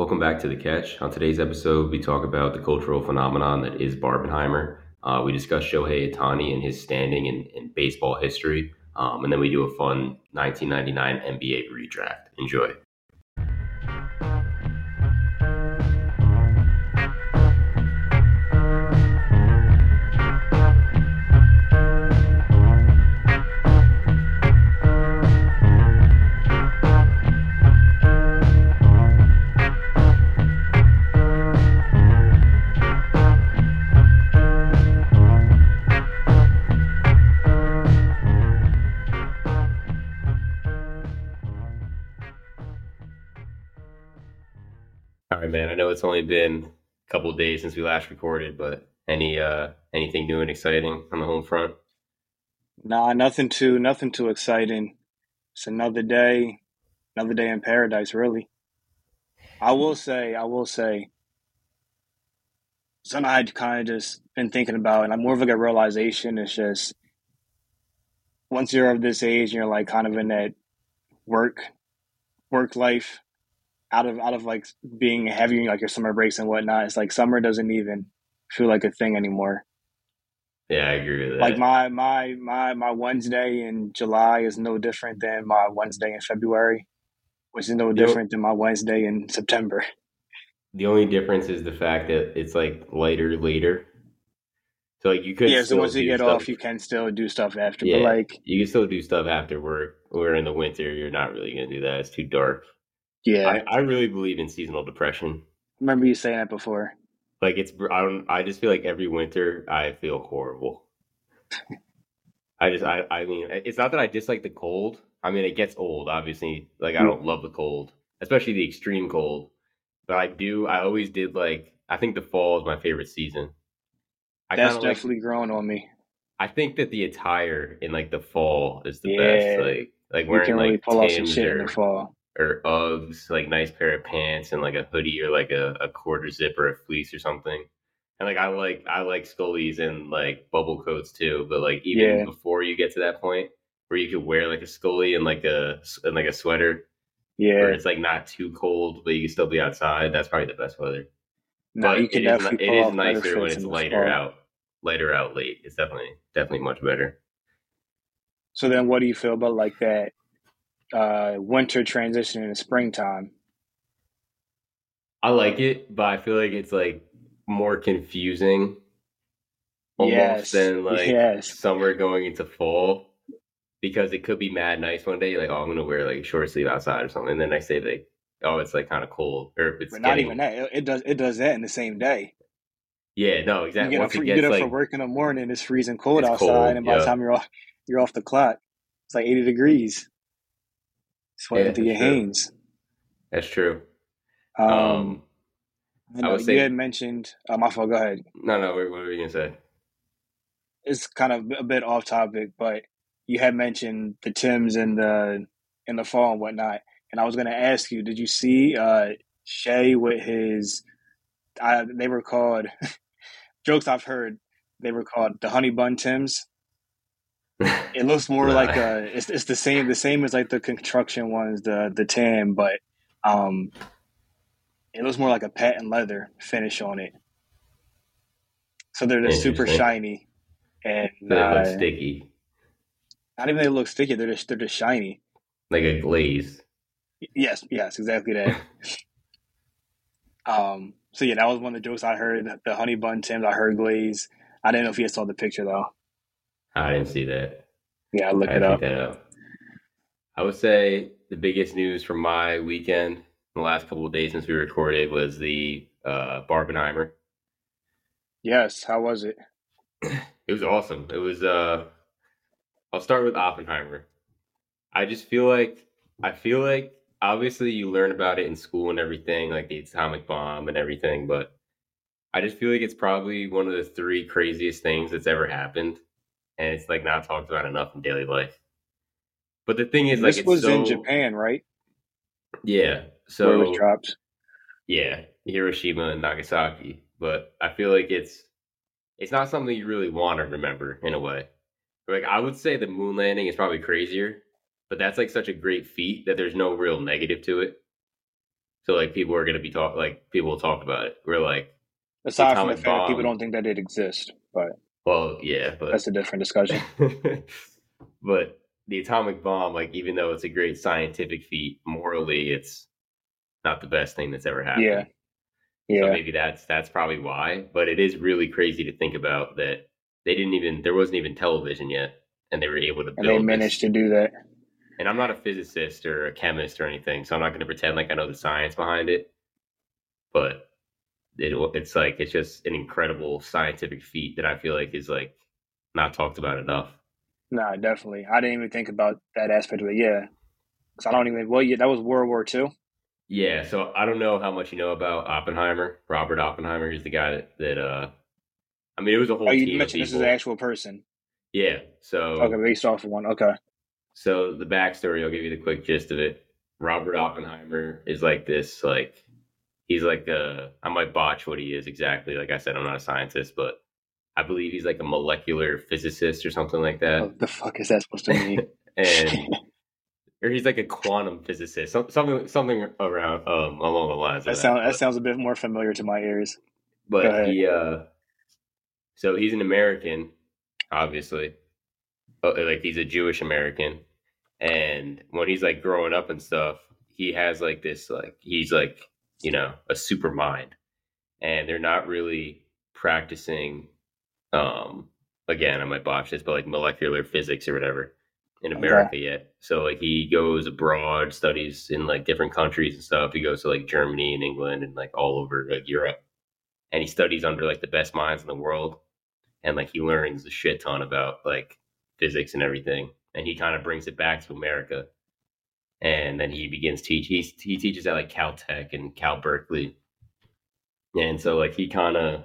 Welcome back to The Catch. On today's episode, we talk about the cultural phenomenon that is Barbenheimer. Uh, we discuss Shohei Ohtani and his standing in, in baseball history. Um, and then we do a fun 1999 NBA redraft. Enjoy. It's only been a couple days since we last recorded, but any uh anything new and exciting on the home front? Nah, nothing too nothing too exciting. It's another day, another day in paradise, really. I will say, I will say, something I'd kind of just been thinking about, and I'm more of like a realization. It's just once you're of this age, and you're like kind of in that work work life out of out of like being heavy like your summer breaks and whatnot it's like summer doesn't even feel like a thing anymore. Yeah i agree with that. like my my my my wednesday in july is no different than my wednesday in february which is no different than my wednesday in september. The only difference is the fact that it's like lighter later. So like you could yeah so once you get stuff. off you can still do stuff after yeah, but like you can still do stuff after work or in the winter you're not really gonna do that. It's too dark yeah, I, I really believe in seasonal depression. Remember you saying that before? Like it's I don't I just feel like every winter I feel horrible. I just I I mean it's not that I dislike the cold. I mean it gets old obviously. Like I mm. don't love the cold, especially the extreme cold. But I do I always did like I think the fall is my favorite season. I That's definitely like, growing on me. I think that the attire in like the fall is the yeah. best. Like like wearing you can really like pull off some shit or, in the fall or Uggs, like nice pair of pants and like a hoodie or like a, a quarter zip or a fleece or something. And like I like I like scullies and like bubble coats too, but like even yeah. before you get to that point where you could wear like a scully and like a and like a sweater, yeah, where it's like not too cold but you can still be outside. That's probably the best weather. No, but you can definitely. Is, it is nicer when it's lighter out, lighter out late. It's definitely definitely much better. So then, what do you feel about like that uh, winter transition into springtime. I like it, but I feel like it's like more confusing almost yes. than like yes. summer going into fall because it could be mad nice one day. Like, oh, I'm gonna wear like short sleeve outside or something. And then I say like, oh, it's like kind of cold, or it's not getting... even that. It does it does that in the same day. Yeah, no, exactly. You get, up, for, you get up like, for work in the morning, it's freezing cold it's outside, cold, and by yeah. the time you're off, you're off the clock, it's like 80 degrees. Sweating yeah, your hands. That's true. Um, um I, know, I you had mentioned. Uh, my fault. Go ahead. No, no. What were you gonna say? It's kind of a bit off topic, but you had mentioned the Tims in the in the fall and whatnot, and I was gonna ask you, did you see uh Shai with his? I, they were called jokes I've heard. They were called the Honey Bun Tims. It looks more nah. like a it's, it's the same the same as like the construction ones, the the tan, but um it looks more like a patent leather finish on it. So they're just super shiny and they uh, look sticky. Not even they look sticky, they're just they're just shiny. Like a glaze. Yes, yes, exactly that. um so yeah, that was one of the jokes I heard. The, the honey bun Tims, I heard glaze. I didn't know if you saw the picture though. I didn't see that. Yeah, I look I it up. up. I would say the biggest news from my weekend in the last couple of days since we recorded was the uh, Barbenheimer. Yes, how was it? It was awesome. It was. uh I'll start with Oppenheimer. I just feel like I feel like obviously you learn about it in school and everything, like the atomic bomb and everything, but I just feel like it's probably one of the three craziest things that's ever happened and it's like not talked about enough in daily life. But the thing is, like, this was so, in Japan, right? Yeah. So Where it dropped. Yeah, Hiroshima and Nagasaki. But I feel like it's it's not something you really want to remember in a way. Like I would say the moon landing is probably crazier, but that's like such a great feat that there's no real negative to it. So like people are gonna be talk like people will talk about it. We're like aside from the fact bomb, that people don't think that it exists, but well, yeah, but that's a different discussion. but the atomic bomb, like even though it's a great scientific feat, morally it's not the best thing that's ever happened. Yeah. Yeah. So maybe that's that's probably why. But it is really crazy to think about that they didn't even there wasn't even television yet, and they were able to. And they managed this. to do that. And I'm not a physicist or a chemist or anything, so I'm not going to pretend like I know the science behind it. But it, it's like it's just an incredible scientific feat that I feel like is like not talked about enough. No, definitely. I didn't even think about that aspect of it. Yeah, because I don't even. Well, yeah, that was World War II. Yeah, so I don't know how much you know about Oppenheimer. Robert Oppenheimer, is the guy that, that uh I mean it was a whole oh, you mentioned this is an actual person. Yeah. So Okay, based off of one. Okay. So the backstory, I'll give you the quick gist of it. Robert Oppenheimer is like this, like he's like a I might botch what he is exactly. Like I said, I'm not a scientist, but I believe he's like a molecular physicist or something like that. What the fuck is that supposed to mean? and or he's like a quantum physicist, something something around um, along the lines. That, that sounds that sounds a bit more familiar to my ears. But he, uh, so he's an American, obviously, uh, like he's a Jewish American, and when he's like growing up and stuff, he has like this like he's like you know a super mind, and they're not really practicing. Um, again, I might botch this, but like molecular physics or whatever in America okay. yet. So like he goes abroad, studies in like different countries and stuff. He goes to like Germany and England and like all over like Europe. And he studies under like the best minds in the world. And like he learns a shit ton about like physics and everything. And he kind of brings it back to America. And then he begins teach he he teaches at like Caltech and Cal Berkeley. And so like he kind of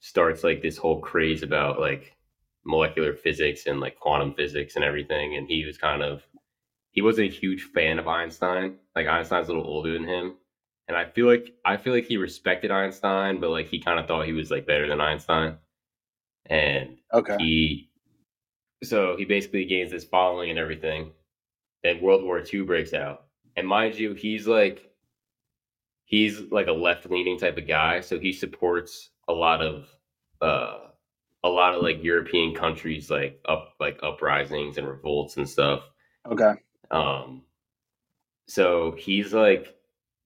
starts like this whole craze about like molecular physics and like quantum physics and everything. And he was kind of he wasn't a huge fan of Einstein. Like Einstein's a little older than him. And I feel like I feel like he respected Einstein, but like he kind of thought he was like better than Einstein. And okay. he so he basically gains this following and everything. Then World War II breaks out. And mind you, he's like he's like a left leaning type of guy. So he supports a lot of uh a lot of like European countries like up like uprisings and revolts and stuff. Okay. Um so he's like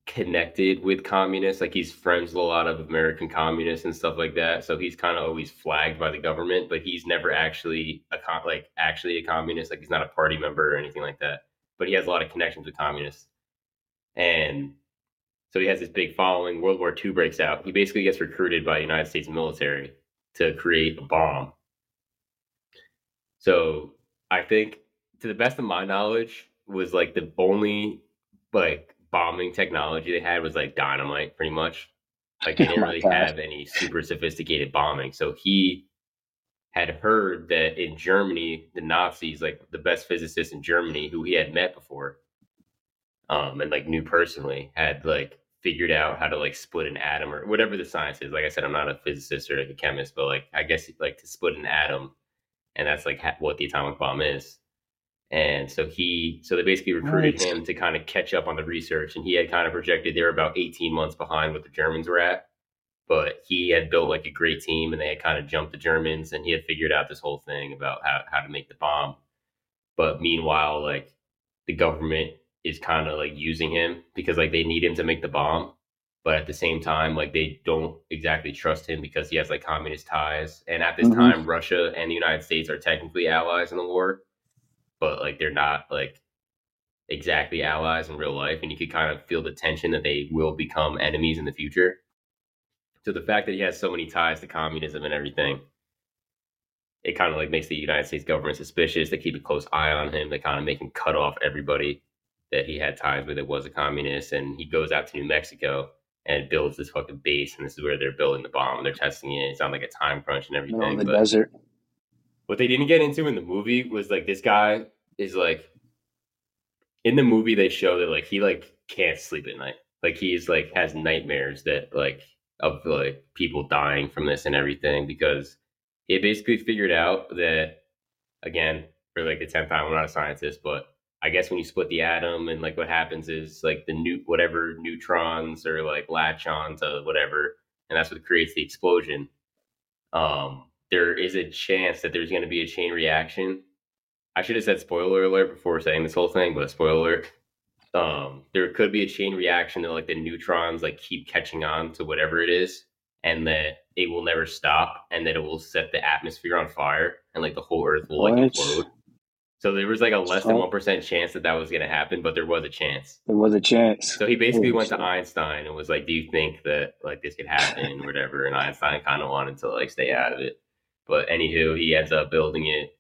connected with communists, like he's friends with a lot of American communists and stuff like that. So he's kind of always flagged by the government, but he's never actually a com- like actually a communist, like he's not a party member or anything like that. But he has a lot of connections with communists. And so he has this big following. World War II breaks out. He basically gets recruited by the United States military to create a bomb. So I think, to the best of my knowledge, was like the only like bombing technology they had was like dynamite, pretty much. Like they didn't oh really have any super sophisticated bombing. So he had heard that in Germany, the Nazis, like the best physicist in Germany, who he had met before, um, and like knew personally, had like figured out how to like split an atom or whatever the science is. Like I said, I'm not a physicist or like a chemist, but like I guess like to split an atom, and that's like ha- what the atomic bomb is. And so he, so they basically recruited right. him to kind of catch up on the research, and he had kind of projected they were about 18 months behind what the Germans were at. But he had built like a great team, and they had kind of jumped the Germans, and he had figured out this whole thing about how how to make the bomb. But meanwhile, like the government is kind of like using him because like they need him to make the bomb but at the same time like they don't exactly trust him because he has like communist ties and at this mm-hmm. time russia and the united states are technically allies in the war but like they're not like exactly allies in real life and you could kind of feel the tension that they will become enemies in the future so the fact that he has so many ties to communism and everything it kind of like makes the united states government suspicious they keep a close eye on him they kind of make him cut off everybody that he had ties with that was a communist, and he goes out to New Mexico and builds this fucking base, and this is where they're building the bomb. And They're testing it. It's on like a time crunch and everything. In the but desert. What they didn't get into in the movie was like this guy is like in the movie they show that like he like can't sleep at night. Like he's like has nightmares that like of like people dying from this and everything because it basically figured out that again for like the tenth time I'm not a scientist, but I guess when you split the atom and like what happens is like the new whatever neutrons or like latch on to whatever, and that's what creates the explosion. Um, there is a chance that there's going to be a chain reaction. I should have said spoiler alert before saying this whole thing, but spoiler alert. Um, there could be a chain reaction that like the neutrons like keep catching on to whatever it is, and that it will never stop, and that it will set the atmosphere on fire, and like the whole Earth will like What? implode. So there was like a less than one percent chance that that was going to happen, but there was a chance. There was a chance. So he basically went to. Einstein and was like, "Do you think that like this could happen or whatever?" And Einstein kind of wanted to like stay out of it, but anywho, he ends up building it.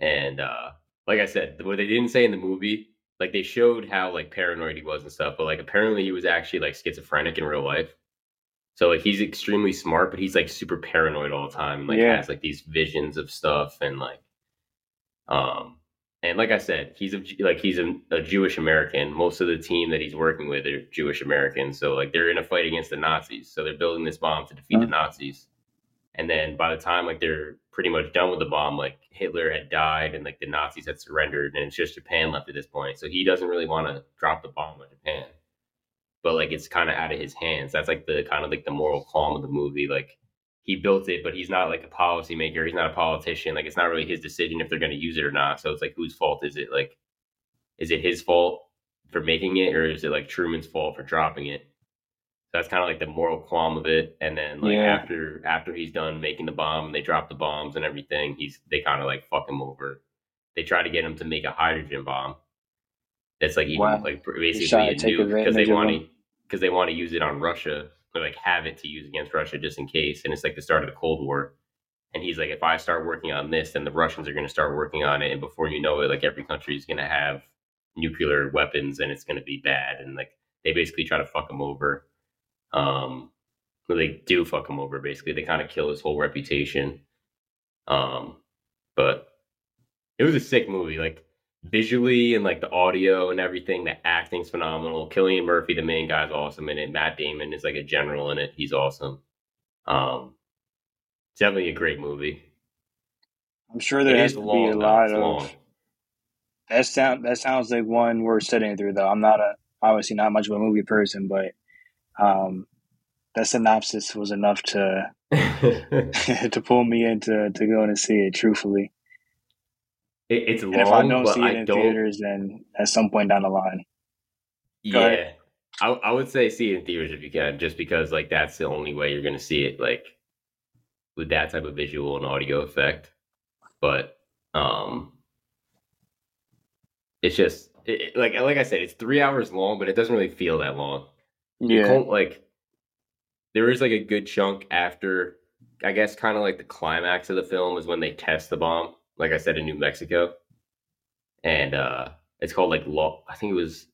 And uh like I said, what they didn't say in the movie, like they showed how like paranoid he was and stuff, but like apparently he was actually like schizophrenic in real life. So like he's extremely smart, but he's like super paranoid all the time. Like Yeah. has like these visions of stuff and like um and like I said, he's a like he's a, a Jewish American. Most of the team that he's working with are Jewish Americans. So like they're in a fight against the Nazis. So they're building this bomb to defeat the Nazis. And then by the time like they're pretty much done with the bomb, like Hitler had died and like the Nazis had surrendered, and it's just Japan left at this point. So he doesn't really want to drop the bomb on Japan. But like it's kind of out of his hands. That's like the kind of like the moral calm of the movie. Like he built it, but he's not like a policymaker. He's not a politician. Like it's not really his decision if they're going to use it or not. So it's like whose fault is it? Like, is it his fault for making it, or is it like Truman's fault for dropping it? That's kind of like the moral qualm of it. And then like Yeah. after after he's done making the bomb, and they drop the bombs and everything. He's they kind of like fuck him over. They try to get him to make a hydrogen bomb. That's like even Wow. like basically a nuke because they want to because they want to use it on Russia or like have it to use against Russia just in case. And it's like the start of the Cold War. And he's like, if I start working on this, then the Russians are going to start working on it, and before you know it, like every country is going to have nuclear weapons, and it's going to be bad. And like they basically try to fuck him over. Um, they do fuck him over. Basically, they kind of kill his whole reputation. Um, but it was a sick movie. Like visually and like the audio and everything, the acting's phenomenal. Cillian Murphy, the main guy's awesome in it. Matt Damon is like a general in it. He's awesome. Um, definitely a great movie. I'm sure there It has to be a lot of long. that sound that sounds like one worth sitting through though. I'm not a obviously not much of a movie person, but um that synopsis was enough to to pull me into to go and see it truthfully. it's long, And if I don't see it I in don't. theaters then at some point down the line. Yeah. I, I would say see it in theaters if you can, just because like that's the only way you're gonna see it, like with that type of visual and audio effect. But um, it's just it, it- like like I said, it's three hours long, but it doesn't really feel that long. You Yeah. like there is like a good chunk after, I guess, kind of like the climax of the film is when they test the bomb. Like I said in New Mexico, and uh it's called like I think it was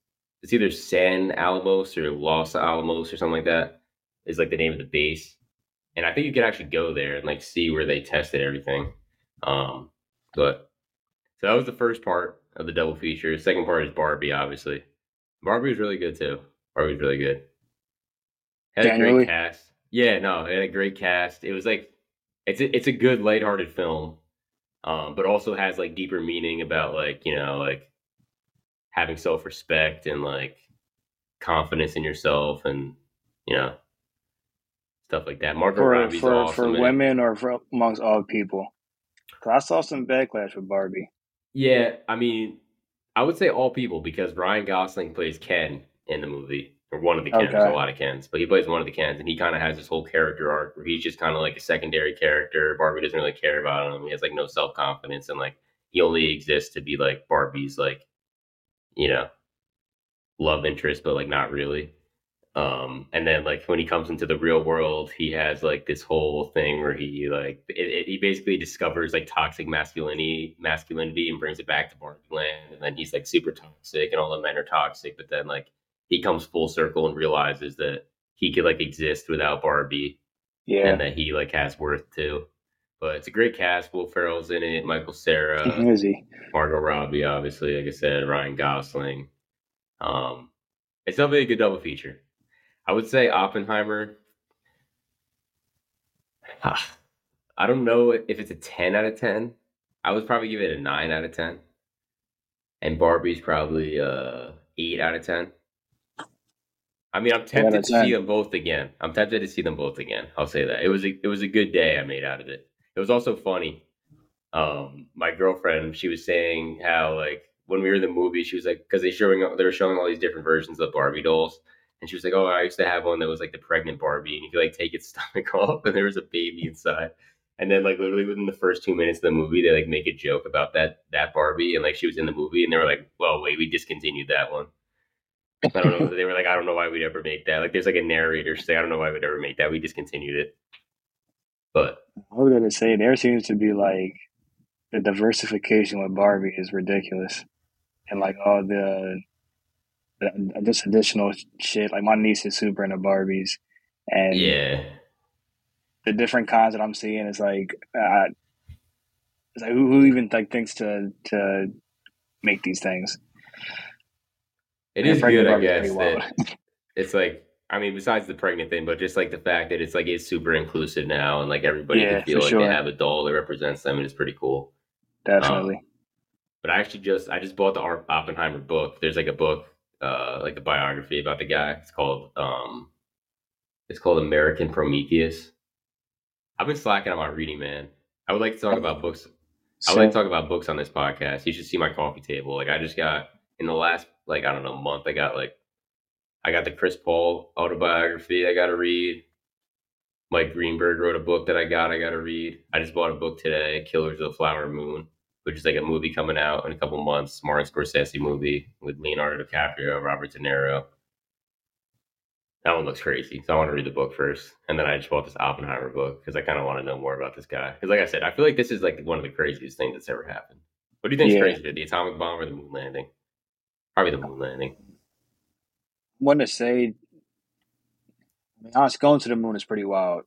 it's either San Alamos or Los Alamos or something like that is like the name of the base. And I think you can actually go there and like see where they tested everything. Um, but so that was the first part of the double feature. The second part is Barbie, obviously. Barbie was really good too. Barbie was really good. Had a great cast. Yeah, no, it had a great cast. It was like it's a, it's a good lighthearted film, um, but also has like deeper meaning about like you know like having self respect and like confidence in yourself and you know stuff like that. Margot For Robbie's for awesome. for women or for amongst all people. I saw some backlash with Barbie. Yeah, I mean, I would say all people because Ryan Gosling plays Ken in the movie, or one of the. There's Okay. a lot of Kens, but he plays one of the Kens, and he kind of has this whole character arc where he's just kind of like a secondary character. Barbie doesn't really care about him. He has like no self confidence, and like he only exists to be like Barbie's like, you know, love interest, but like not really. Um, and then like when he comes into the real world, he has like this whole thing where he like it, it, he basically discovers like toxic masculinity, masculinity, and brings it back to Barbie land. And then he's like super toxic, and all the men are toxic. But then like he comes full circle and realizes that he could like exist without Barbie, Yeah. and that he like has worth too. But it's a great cast. Will Ferrell's in it. Michael Cera. Is he? Margot Robbie, obviously, like I said, Ryan Gosling. Um, it's definitely a good double feature. I would say Oppenheimer. Ah, I don't know if it's a ten out of ten. I would probably give it a nine out of ten. and Barbie's probably uh eight out of ten. I mean, I'm tempted to see them both again. I'm tempted to see them both again. I'll say that it was a, it was a good day I made out of it. It was also funny. Um, my girlfriend, she was saying how like when we were in the movie, she was like, because they showing they were showing all these different versions of Barbie dolls, and she was like, oh, I used to have one that was like the pregnant Barbie, and you could like take its stomach off, and there was a baby inside. And then like literally within the first two minutes of the movie, they like make a joke about that that Barbie, and like she was in the movie, and they were like, well, wait, we discontinued that one. I don't know. they were like, I don't know why we'd ever make that. Like, there's like a narrator say, I don't know why we'd ever make that. We discontinued it. But I was gonna say there seems to be like the diversification with Barbie is ridiculous, and like all the, the just additional shit. Like my niece is super into Barbies, and yeah, the different kinds that I'm seeing is like, uh, it's like who, who even like thinks to to make these things. It is good, I guess. That it's like I mean, besides the pregnant thing, but just like the fact that it's like it's super inclusive now, and like everybody yeah, can feel like sure. they have a doll that represents them, and it's pretty cool. Definitely. Um, but I actually just I just bought the Oppenheimer book. There's like a book, uh, like a biography about the guy. It's called um, it's called American Prometheus. I've been slacking on my reading, man. I would like to talk about books. I would like to talk about books on this podcast. You should see my coffee table. Like I just got in the last like I don't know month. I got like I got the Chris Paul autobiography. I got to read. Mike Greenberg wrote a book that I got. I got to read. I just bought a book today, Killers of the Flower Moon, which is like a movie coming out in a couple months. Martin Scorsese movie with Leonardo DiCaprio, Robert De Niro. That one looks crazy. So I want to read the book first, and then I just bought this Oppenheimer book because I kind of want to know more about this guy. Because, like I said, I feel like this is like one of the craziest things that's ever happened. What do you think is yeah. crazier, the atomic bomb or the moon landing? Probably the moon landing. I want to say I mean, honestly, going to the moon is pretty wild.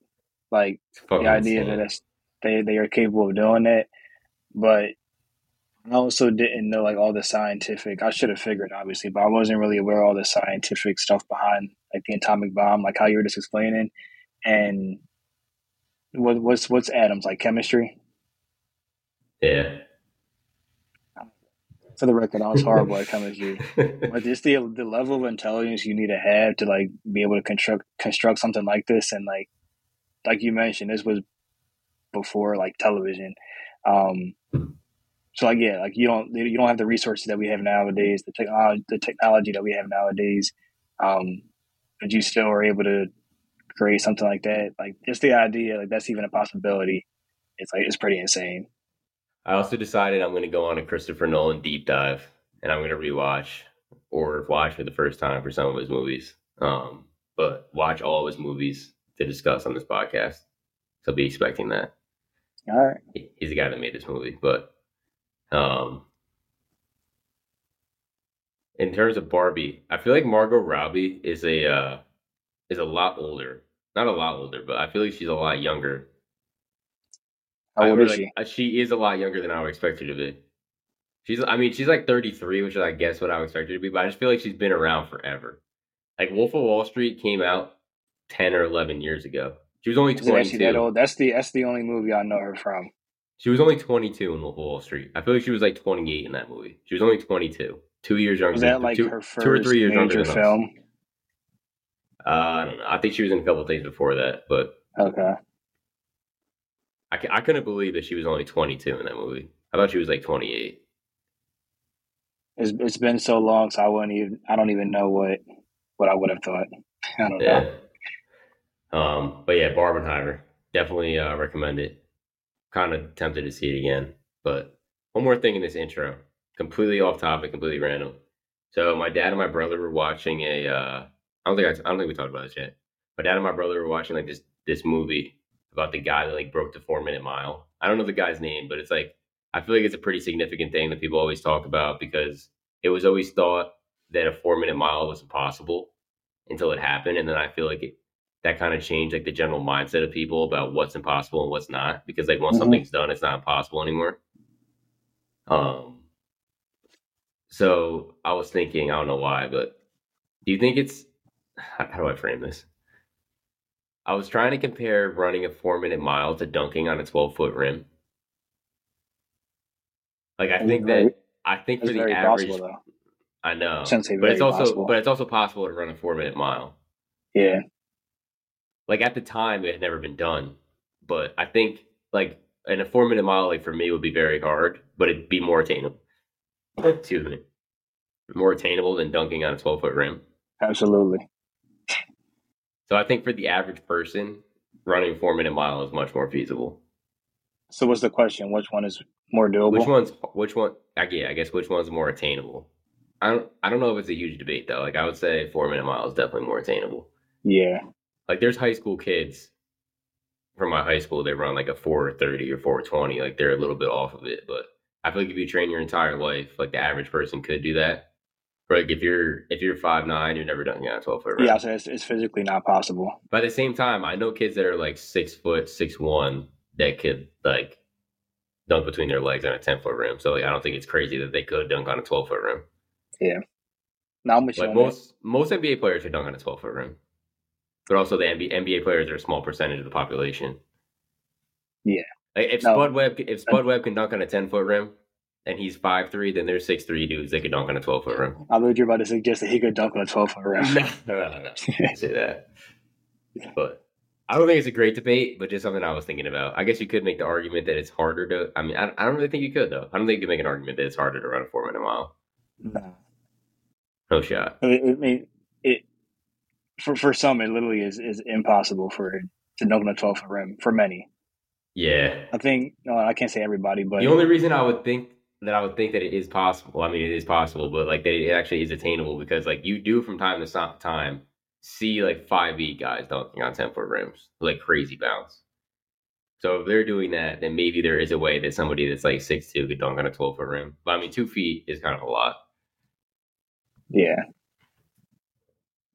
Like the idea insane. that they they are capable of doing it, but I also didn't know like all the scientific. I should have figured obviously, but I wasn't really aware of all the scientific stuff behind like the atomic bomb, like how you were just explaining, and what what's what's atoms like chemistry. Yeah for the record, I was horrible at chemistry. But just the the level of intelligence you need to have to like be able to construct construct something like this, and like like you mentioned, this was before like television. Um, so like yeah, like you don't you don't have the resources that we have nowadays, the technology the technology that we have nowadays. Um, but you still are able to create something like that. Like just the idea, like that's even a possibility. It's like it's pretty insane. I also decided I'm going to go on a Christopher Nolan deep dive, and I'm going to rewatch or watch for the first time for some of his movies. Um, but watch all of his movies to discuss on this podcast. So be expecting that. All right. He's the guy that made this movie, but um, in terms of Barbie, I feel like Margot Robbie is a uh, is a lot older. Not a lot older, but I feel like she's a lot younger how old is like, she? Uh, she is a lot younger than I would expect her to be. She's, I mean, she's like 33, which is, I guess, what I would expect her to be. But I just feel like she's been around forever. Like Wolf of Wall Street came out 10 or 11 years ago. She was only 22. That old? That's the that's the only movie I know her from. She was only 22 in Wolf of Wall Street. I feel like she was like 28 in that movie. She was only 22, two years younger. Was that like two, her first two or three years major film? Uh, I don't know. I think she was in a couple things before that, but okay. I, I couldn't believe that she was only 22 in that movie. I thought she was like 28. It's it's been so long, so I wouldn't even. I don't even know what what I would have thought. I don't yeah. know. Um, but yeah, Barbenheimer definitely uh, recommend it. Kind of tempted to see it again, but one more thing in this intro, completely off topic, completely random. So my dad and my brother were watching a. Uh, I don't think I, I don't think we talked about this yet. My dad and my brother were watching like this this movie about the guy that like broke the four minute mile. I don't know the guy's name, but it's like I feel like it's a pretty significant thing that people always talk about because it was always thought that a four minute mile was impossible until it happened, and then I feel like it that kind of changed like the general mindset of people about what's impossible and what's not because like once mm-hmm. something's done, it's not impossible anymore. Um. So I was thinking, I don't know why, but do you think it's how do I frame this? I was trying to compare running a four minute mile to dunking on a 12 foot rim. Like, I think that I think for the average, possible. I know, I shouldn't say but it's also possible. but it's also possible to run a four minute mile. Yeah, Like at the time, it had never been done, but I think like in a four minute mile, like for me, would be very hard, but it'd be more attainable. Excuse me, more attainable than dunking on a twelve foot rim. absolutely. So I think for the average person, running four minute mile is much more feasible. So what's the question? Which one is more doable? Which one's which one? I yeah, I guess which one's more attainable. I don't I don't know if it's a huge debate though. Like I would say four minute mile is definitely more attainable. Yeah, Like there's high school kids from my high school they run like a four thirty or four twenty. Like they're a little bit off of it, but I feel like if you train your entire life, like the average person could do that. Like if you're if you're five nine, you're never done on a twelve foot. Rim. Yeah. So it's, it's physically not possible. But at the same time, I know kids that are like six foot, six one that could like dunk between their legs on a ten foot rim. So like I don't think it's crazy that they could dunk on a twelve foot rim. Yeah. Now I'm Like on that. most most NBA players could dunk on a twelve foot rim. But also the NBA, NBA players are a small percentage of the population. Yeah. Like if No. Spud Webb if Spud Webb can dunk on a ten foot rim and he's five three, then there's six three dudes that could dunk on a twelve foot rim. I thought you were about to suggest that he could dunk on a 12 foot rim. no, no, no, no. Say that. But I don't think it's a great debate, but just something I was thinking about. I guess you could make the argument that it's harder to. I mean, I, I don't really think you could though. I don't think you could make an argument that it's harder to run a four minute mile. Nah. No shot. I mean, it for for some it literally is is impossible for to dunk on a 12 foot rim for many. Yeah. I think no, I can't say everybody, but The only reason I would think that I would think that it is possible. I mean, it is possible, but like that it actually is attainable because like you do from time to time see like five eight guys dunking on ten foot rims like crazy bounce. So if they're doing that, then maybe there is a way that somebody that's like six two could dunk on a twelve foot rim. But I mean, two feet is kind of a lot. yeah.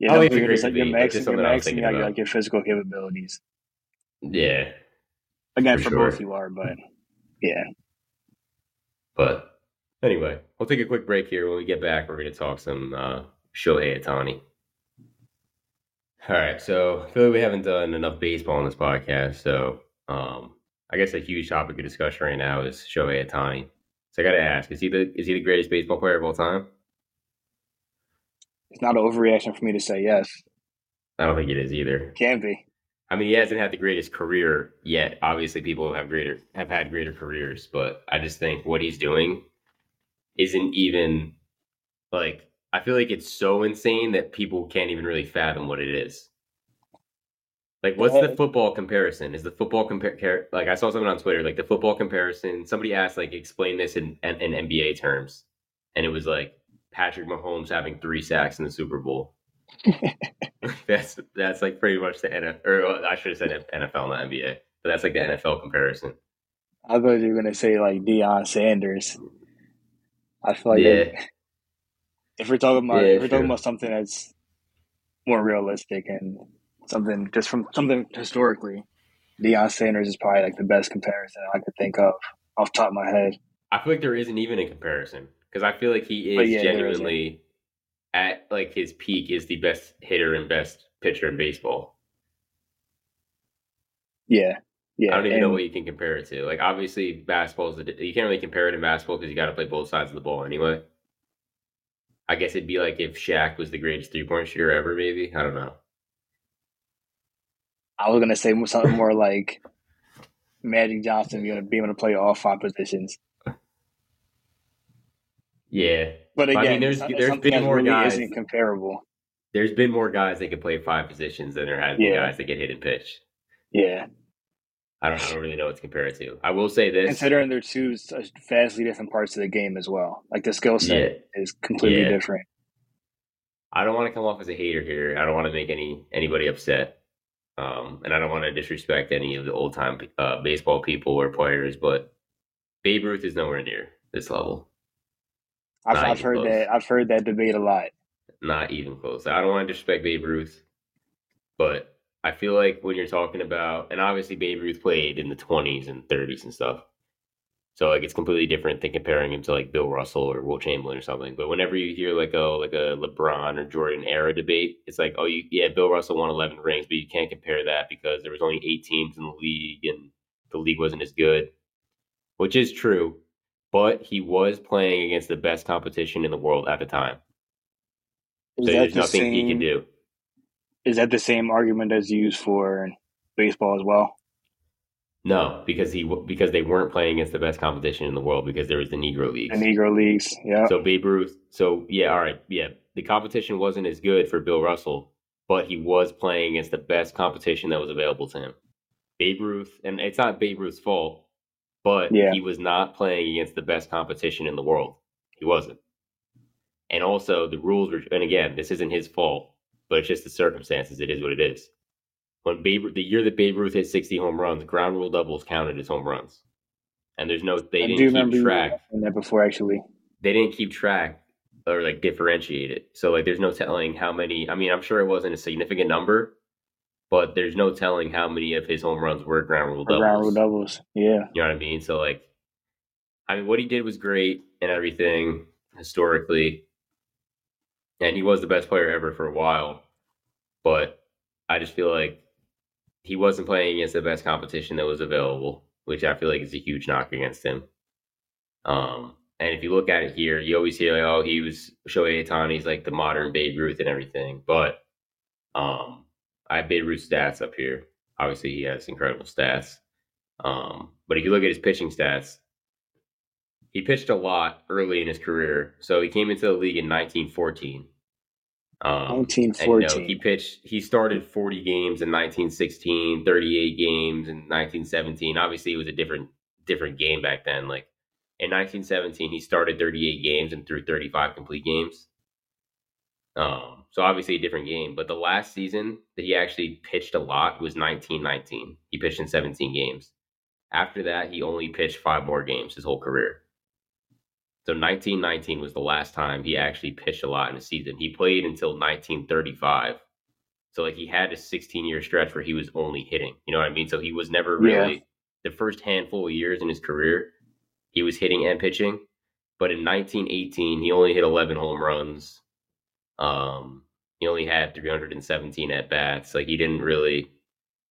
Yeah, I don't no, think it's you're, just, like, you're maxing, you're something I was maxing out your, like your physical capabilities. Yeah, Again, For for, sure. both you are, but yeah, but anyway, we'll take a quick break here. When we get back, we're going to talk some uh, Shohei Ohtani. All right, so I feel like we haven't done enough baseball on this podcast. So um, I guess a huge topic of discussion right now is Shohei Ohtani. So I got to ask: Is he the is he the greatest baseball player of all time? it's not an overreaction for me to say yes. I don't think it is either. Can be. I mean, he hasn't had the greatest career yet. Obviously, people have greater have had greater careers, but I just think what he's doing isn't even like I feel like it's so insane that people can't even really fathom what it is. Like, what's the football comparison? Is the football compare like I saw something on Twitter, like the football comparison? Somebody asked, like, explain this in, in in NBA terms, and it was like Patrick Mahomes having three sacks in the Super Bowl. that's that's like pretty much the NFL, or I should have said NFL, not NBA, but that's like the NFL comparison. I thought you were gonna say like Deion Sanders. I feel like Yeah. that- if we're talking about Yeah, if we're sure. talking about something that's more realistic and something just from something historically, Deion Sanders is probably like the best comparison I could think of off the top of my head. I feel like there isn't even a comparison because I feel like he is yeah, genuinely at like his peak is the best hitter and best pitcher in mm-hmm. baseball. Yeah, yeah. I don't even know what you can compare it to. Like obviously basketball is a, you can't really compare it to basketball because you got to play both sides of the ball anyway. I guess it'd be like if Shaq was the greatest three point shooter ever, maybe. I don't know. I was gonna say something more like Magic Johnson to, being able to play all five positions. Yeah, But But, I again, mean, there's- it's there's been more really guys- isn't comparable. there's been more guys that can play five positions than there has been Yeah. guys that get hit and pitch. Yeah, I don't, I don't really know what to compare it to. I will say this. considering they're two vastly different parts of the game as well. Like the skill set Yeah. is completely Yeah. different. I don't want to come off as a hater here. I don't want to make any anybody upset, um, and I don't want to disrespect any of the old time uh, baseball people or players. But Babe Ruth is nowhere near this level. I've, I've heard close. that. I've heard that debate a lot. Not even close. I don't want to disrespect Babe Ruth, but I feel like when you're talking about, and obviously Babe Ruth played in the 20s and 30s and stuff. So like it's completely different than comparing him to like Bill Russell or Wilt Chamberlain or something. But whenever you hear like a like a LeBron or Jordan era debate, it's like, oh, you, yeah, Bill Russell won 11 rings, but you can't compare that because there was only eight teams in the league and the league wasn't as good, which is true. But he was playing against the best competition in the world at the time. Is So that there's the nothing he same? can do. Is that the same argument as used for baseball as well? No, because he because they weren't playing against the best competition in the world because there was the Negro Leagues. The Negro leagues, yeah. So Babe Ruth. So yeah, all right, yeah. The competition wasn't as good for Bill Russell, but he was playing against the best competition that was available to him. Babe Ruth, and it's not Babe Ruth's fault, but Yeah. he was not playing against the best competition in the world. He wasn't. And also the rules were, and again, this isn't his fault, but it's just the circumstances. It is what it is. When Babe, the year that Babe Ruth hit 60 home runs, ground rule doubles counted as home runs, and there's no, they I didn't keep track that before, actually. they didn't keep track or like differentiate it. So like there's no telling how many I mean, I'm sure it wasn't a significant number, but there's no telling how many of his home runs were ground rule doubles. ground rule doubles, yeah. You know what I mean? So like I mean what he did was great and everything historically. And he was the best player ever for a while. But I just feel like he wasn't playing against the best competition that was available, which I feel like is a huge knock against him. Um, and if you look at it here, you always hear, like, oh, he was Shohei Ohtani's like the modern Babe Ruth and everything. But um, I have Babe Ruth stats up here. Obviously, he has incredible stats. Um, but if you look at his pitching stats, he pitched a lot early in his career. So he came into the league in 1914. Um, and you know, 1914. he pitched, he started 40 games in 1916, 38 games in 1917. Obviously, it was a different different game back then. Like in 1917, he started 38 games and threw 35 complete games. Um, so obviously a different game. But the last season that he actually pitched a lot was 1919. He pitched in 17 games. After that, he only pitched five more games his whole career. So 1919 was the last time he actually pitched a lot in a season. He played until 1935. So like he had a 16 year stretch where he was only hitting. You know what I mean? So he was never Yeah. really the first handful of years in his career, he was hitting and pitching. But in 1918, he only hit 11 home runs. Um, he only had 317 at bats. Like he didn't really,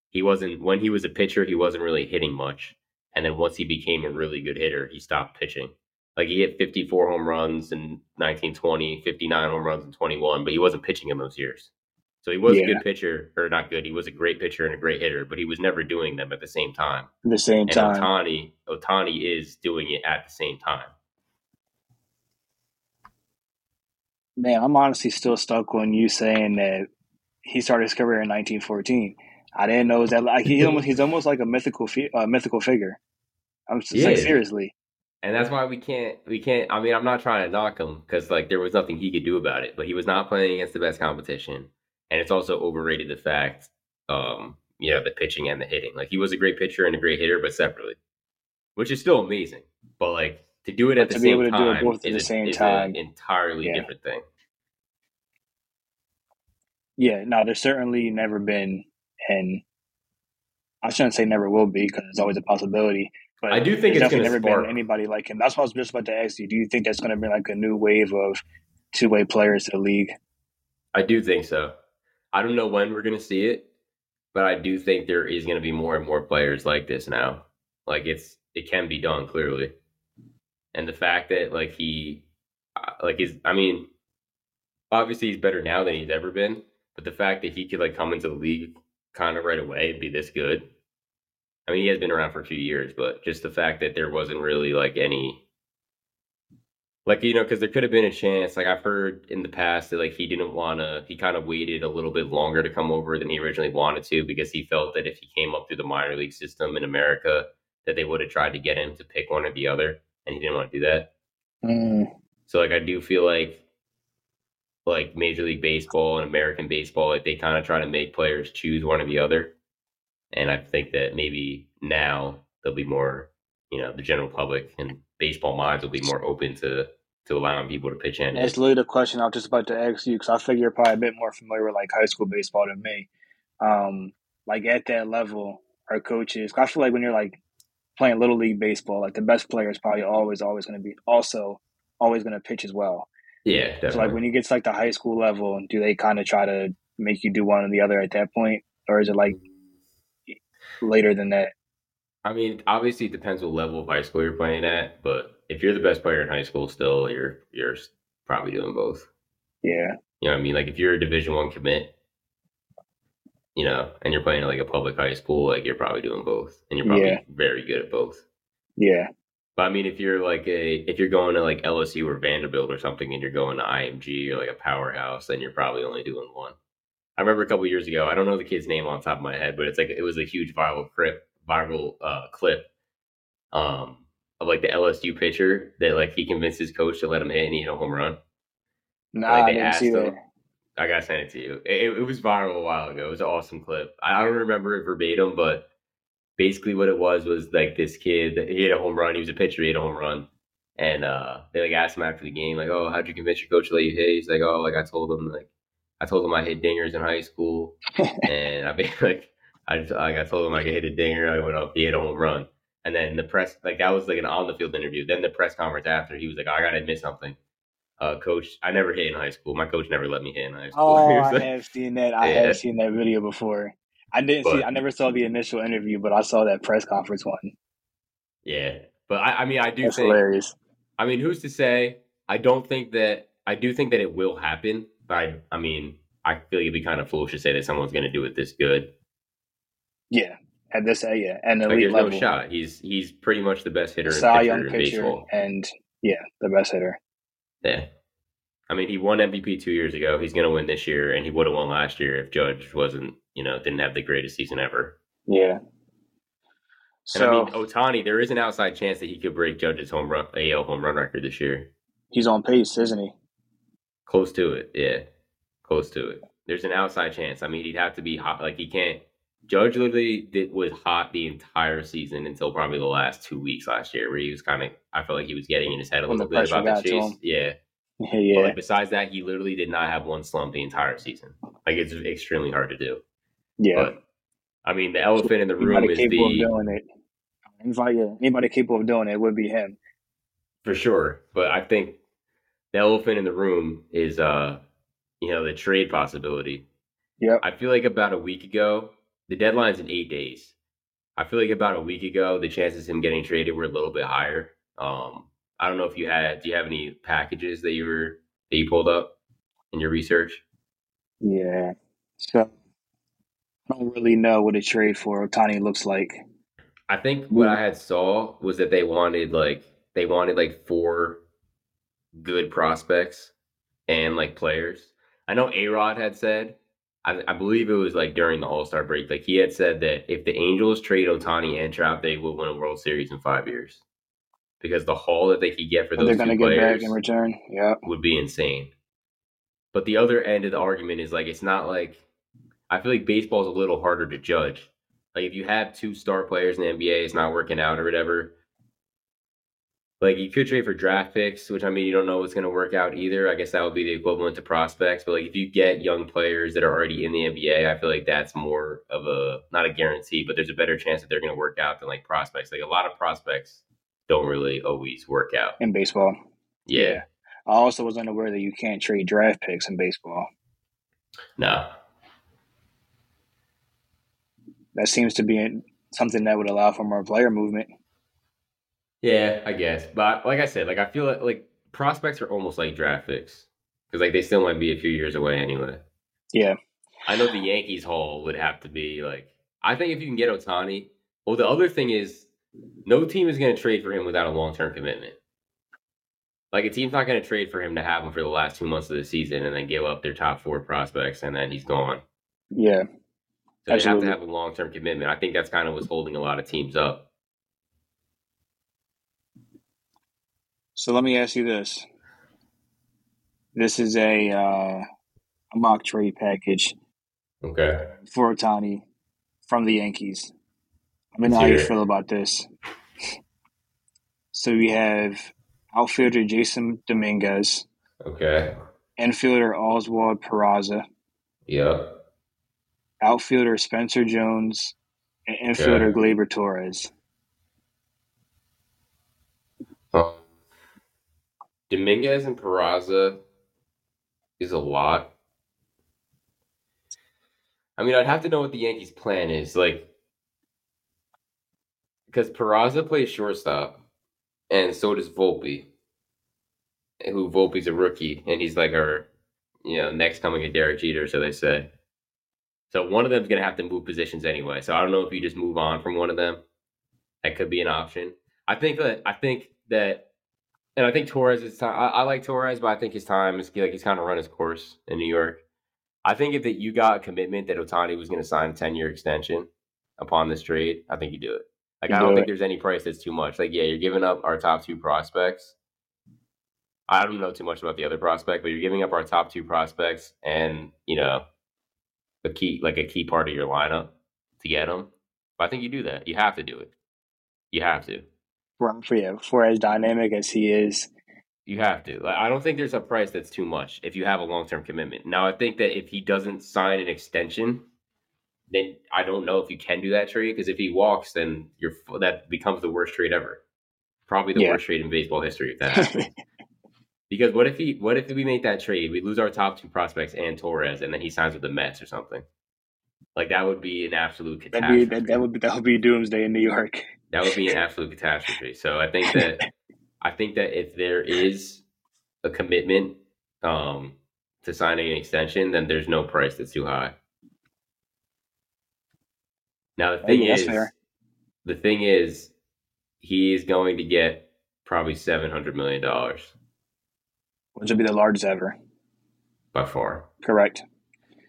he wasn't when he was a pitcher, he wasn't really hitting much. And then once he became a really good hitter, he stopped pitching. Like he hit 54 home runs in 1920, 59 home runs in 21, but he wasn't pitching in those years. So he was a good pitcher, or not good. He was a great pitcher and a great hitter, but he was never doing them at the same time. At the same And time. Ohtani, Ohtani is doing it at the same time. Man, I'm honestly still stuck on you saying that he started his career in 1914. I didn't know it was that like he almost he's almost like a mythical fi- uh, mythical figure. I'm just He like seriously. And that's why we can't, we can't. I mean, I'm not trying to knock him because like there was nothing he could do about it. But he was not playing against the best competition, and it's also overrated the fact, um, you know, the pitching and the hitting. Like he was a great pitcher and a great hitter, but separately, which is still amazing. But like to do it at the to be same able to do it time both at the same is time. an entirely Yeah. different thing. Yeah, no, there's certainly never been, and I shouldn't say never will be because it's always a possibility. But I do think there's it's definitely never spark. been anybody like him. That's what I was just about to ask you. Do you think that's going to be like a new wave of two way players to the league? I do think so. I don't know when we're gonna see it, but I do think there is gonna be more and more players like this now. Like it's it can be done clearly, and the fact that like he, uh, like he's I mean, obviously he's better now than he's ever been, but the fact that he could like come into the league kind of right away and be this good. I mean, he has been around for a few years, but just the fact that there wasn't really like any like you know because there could have been a chance like i've heard in the past that like he didn't want to he kind of waited a little bit longer to come over than he originally wanted to because he felt that if he came up through the minor league system in america that they would have tried to get him to pick one or the other and he didn't want to do that Mm, so like i do feel like like major league baseball and american baseball like they kind of try to make players choose one or the other and i think that maybe now there'll be more you know the general public and baseball minds will be more open to to allowing people to pitch in that's literally the question I was just about to ask you because I figure you're probably a bit more familiar with like high school baseball than me. Um, like at that level, our coaches. I feel like when you're like playing little league baseball, like the best player is probably always always going to be also always going to pitch as well. yeah definitely. So like when you get to like the high school level, do they kind of try to make you do one or the other at that point, or is it like later than that? I mean, obviously it depends what level of high school you're playing at, but if you're the best player in high school, still you're you're probably doing both. Yeah. You know what I mean? Like if you're a Division One commit, you know, and you're playing like a public high school, like you're probably doing both, and you're probably Yeah. very good at both. Yeah. But I mean, if you're like a if you're going to like LSU or Vanderbilt or something, and you're going to IMG or like a powerhouse, then you're probably only doing one. I remember a couple years ago. I don't know the kid's name on top of my head, but it's like it was a huge viral clip, viral uh, clip, um, of like the LSU pitcher that like he convinced his coach to let him hit and he hit a home run. Nah, Like, I didn't see that. I gotta send it to you. It, it was viral a while ago. It was an awesome clip. I don't remember it verbatim, but basically what it was was like this kid he hit a home run. He was a pitcher, he hit a home run, and uh, they like asked him after the game, like, "Oh, how'd you convince your coach to let you hit?" He's like, "Oh, like I told him like I told him I hit dingers in high school, and I mean like I just like I told him I could hit a dinger. I went up, he hit a home run." And then the press, like that was like an on the field interview. Then the press conference after, he was like, "I gotta admit something, uh, coach. I never hit in high school. My coach never let me hit in high school." Oh, I have seen that. I Yeah. have seen that video before. I didn't see. I never saw the initial interview, but I saw that press conference one. yeah, but I, I mean, I do That's think. hilarious. I mean, who's to say? I don't think that. I do think that it will happen, but I, I mean, I feel it'd be kind of foolish to say that someone's going to do it this good. Yeah, at this, uh, yeah, at an Like, elite there's level. no shot. He's he's pretty much the best hitter and Cy pitcher Young in pitcher, baseball. and yeah, the best hitter. Yeah. I mean, he won MVP two years ago. He's going to win this year, and he would have won last year if Judge wasn't, you know, didn't have the greatest season ever. Yeah. And So I mean, Ohtani, there is an outside chance that he could break Judge's home run AL home run record this year. he's on pace, isn't he? Close to it, yeah, close to it. There's an outside chance. I mean, he'd have to be hot. Like he can't. Judge literally did, was hot the entire season until probably the last two weeks last year, where he was kind of. I felt like he was getting in his head a little bit about the chase. him. Yeah, But yeah. like besides that, he literally did not have one slump the entire season. Like it's extremely hard to do. Yeah. But I mean, the elephant in the room Anybody is capable of doing it. Anybody, yeah, anybody capable of doing it would be him. for sure. But I think the elephant in the room is, uh, you know, the trade possibility. Yeah. I feel like about a week ago, the deadline's in eight days. I feel like about a week ago, the chances of him getting traded were a little bit higher. Um, I don't know if you had. Do you have any packages that you were that you pulled up in your research? Yeah. So I don't really know what a trade for Ohtani looks like. I think what I had saw was that they wanted like they wanted like four good prospects and like players. I know A Rod had said, I, I believe it was like during the All Star break, like he had said that if the Angels trade Ohtani and Trout, they will win a World Series in five years because the haul that they could get for those they're two going to get players back in return. Yeah. would be insane. But the other end of the argument is like it's not like I feel like baseball is a little harder to judge. Like if you have two star players in the NBA, it's not working out or whatever. Like you could trade for draft picks, which I mean you don't know what's going to work out either. I guess that would be the equivalent to prospects. But like if you get young players that are already in the NBA, I feel like that's more of a not a guarantee, but there's a better chance that they're going to work out than like prospects. Like a lot of prospects don't really always work out. In baseball. Yeah, I also was unaware that you can't trade draft picks in baseball. no. That seems to be something that would allow for more player movement. Yeah, I guess. But like I said, like I feel like like prospects are almost like draft picks because like they still might be a few years away anyway. Yeah. I know the Yankees haul would have to be like. I think if you can get Ohtani, well, the other thing is no team is going to trade for him without a long term commitment. Like a team's not going to trade for him to have him for the last two months of the season and then give up their top four prospects and then he's gone. Yeah. So they have to have a long term commitment. I think that's kind of what's holding a lot of teams up. So let me ask you this. This is a, uh, a mock trade package Okay. for Ohtani from the Yankees. I mean, how you feel about this. So we have outfielder Jasson Dominguez, Okay. infielder Oswald Peraza, Yeah. outfielder Spencer Jones, and infielder Okay. Gleyber Torres. Um, Dominguez and Peraza is a lot. I mean, I'd have to know what the Yankees' plan is. Like, because Peraza plays shortstop, and so does Volpe. Who Volpe's a rookie, and he's like our, you know, next coming of Derek Jeter, so they say. So one of them's gonna have to move positions anyway. So I don't know if you just move on from one of them. That could be an option. I think that I think that, and I think Torres is time. I, I like Torres, but I think his time is like he's kind of run his course in New York. I think if that you got a commitment that Ohtani was going to sign a ten year extension upon this trade, I think you do it. Like You I don't do think it. there's any price that's too much. Like yeah, you're giving up our top two prospects. I don't know too much about the other prospect, but you're giving up our top two prospects and you know a key like a key part of your lineup to get them. But I think you do that. You have to do it. You have to. For, for yeah, for as dynamic as he is, You have to. Like, I don't think there's a price that's too much if you have a long term commitment. Now, I think that if he doesn't sign an extension, then I don't know if you can do that trade because if he walks, then you're that becomes the worst trade ever. Probably the Yeah. worst trade in baseball history if that happens. because what if he? What if we make that trade? We lose our top two prospects and Torres, and then he signs with the Mets or something. Like that would be an absolute that'd catastrophe. be that, that would be that would be doomsday in New York. That would be an absolute catastrophe. So I think that I think that if there is a commitment um, to signing an extension, then there's no price that's too high. Now the thing is, fair. the thing is, he is going to get probably seven hundred million dollars Which would be the largest ever. by far Correct.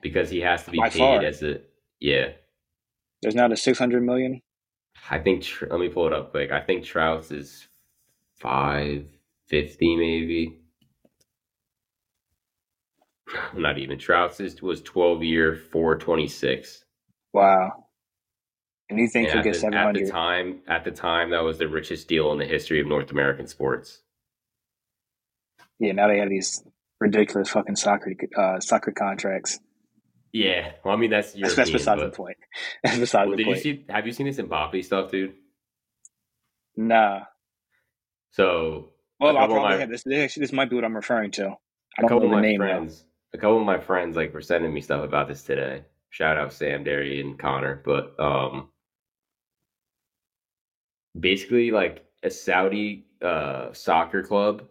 because he has to be By paid far. as a yeah. There's not a six hundred million. I think let me pull it up quick. I think Trout's is five fifty maybe. Not even Trout's is, was twelve year four twenty six. Wow. And you think And he'll at, get seven at the time, at the time, that was the richest deal in the history of North American sports. Yeah. Now they have these ridiculous fucking soccer uh, soccer contracts. Yeah, well, I mean that's European. that's besides the point. That's besides well, the did you point. see? Have you seen this Mbappe stuff, dude? Nah. So Well, I probably my- have this. this might be what I'm referring to. I a couple of my though. friends, a couple of my friends, like were sending me stuff about this today. Shout out Sam, Derry, and Connor. But um, basically, like a Saudi uh soccer club.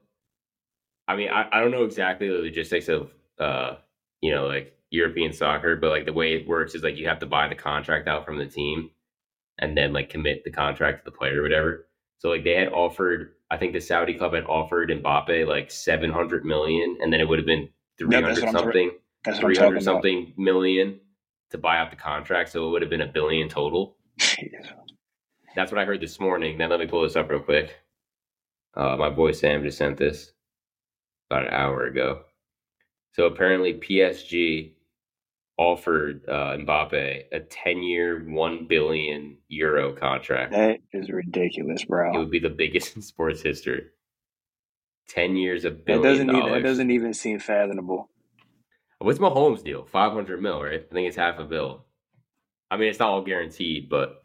I mean, I, I don't know exactly the logistics of uh, you know, like European soccer, but like the way it works is like you have to buy the contract out from the team, and then like commit the contract to the player or whatever. So like they had offered, I think the Saudi club had offered Mbappe like seven hundred million, and then it would have been 300 Yeah, that's hundred what something, That's what I'm three talking hundred about. something million to buy out the contract. So it would have been a billion total. That's what I heard this morning. Now let me pull this up real quick. Uh, my boy Sam just sent this about an hour ago. So apparently PSG offered uh, Mbappe a 10-year, 1 billion euro contract. That is ridiculous, bro. It would be the biggest in sports history. 10 years of That billion doesn't even, dollars. that doesn't even seem fathomable. What's Mahomes' deal? 500 mil, right? I think it's half a bill. I mean, it's not all guaranteed, but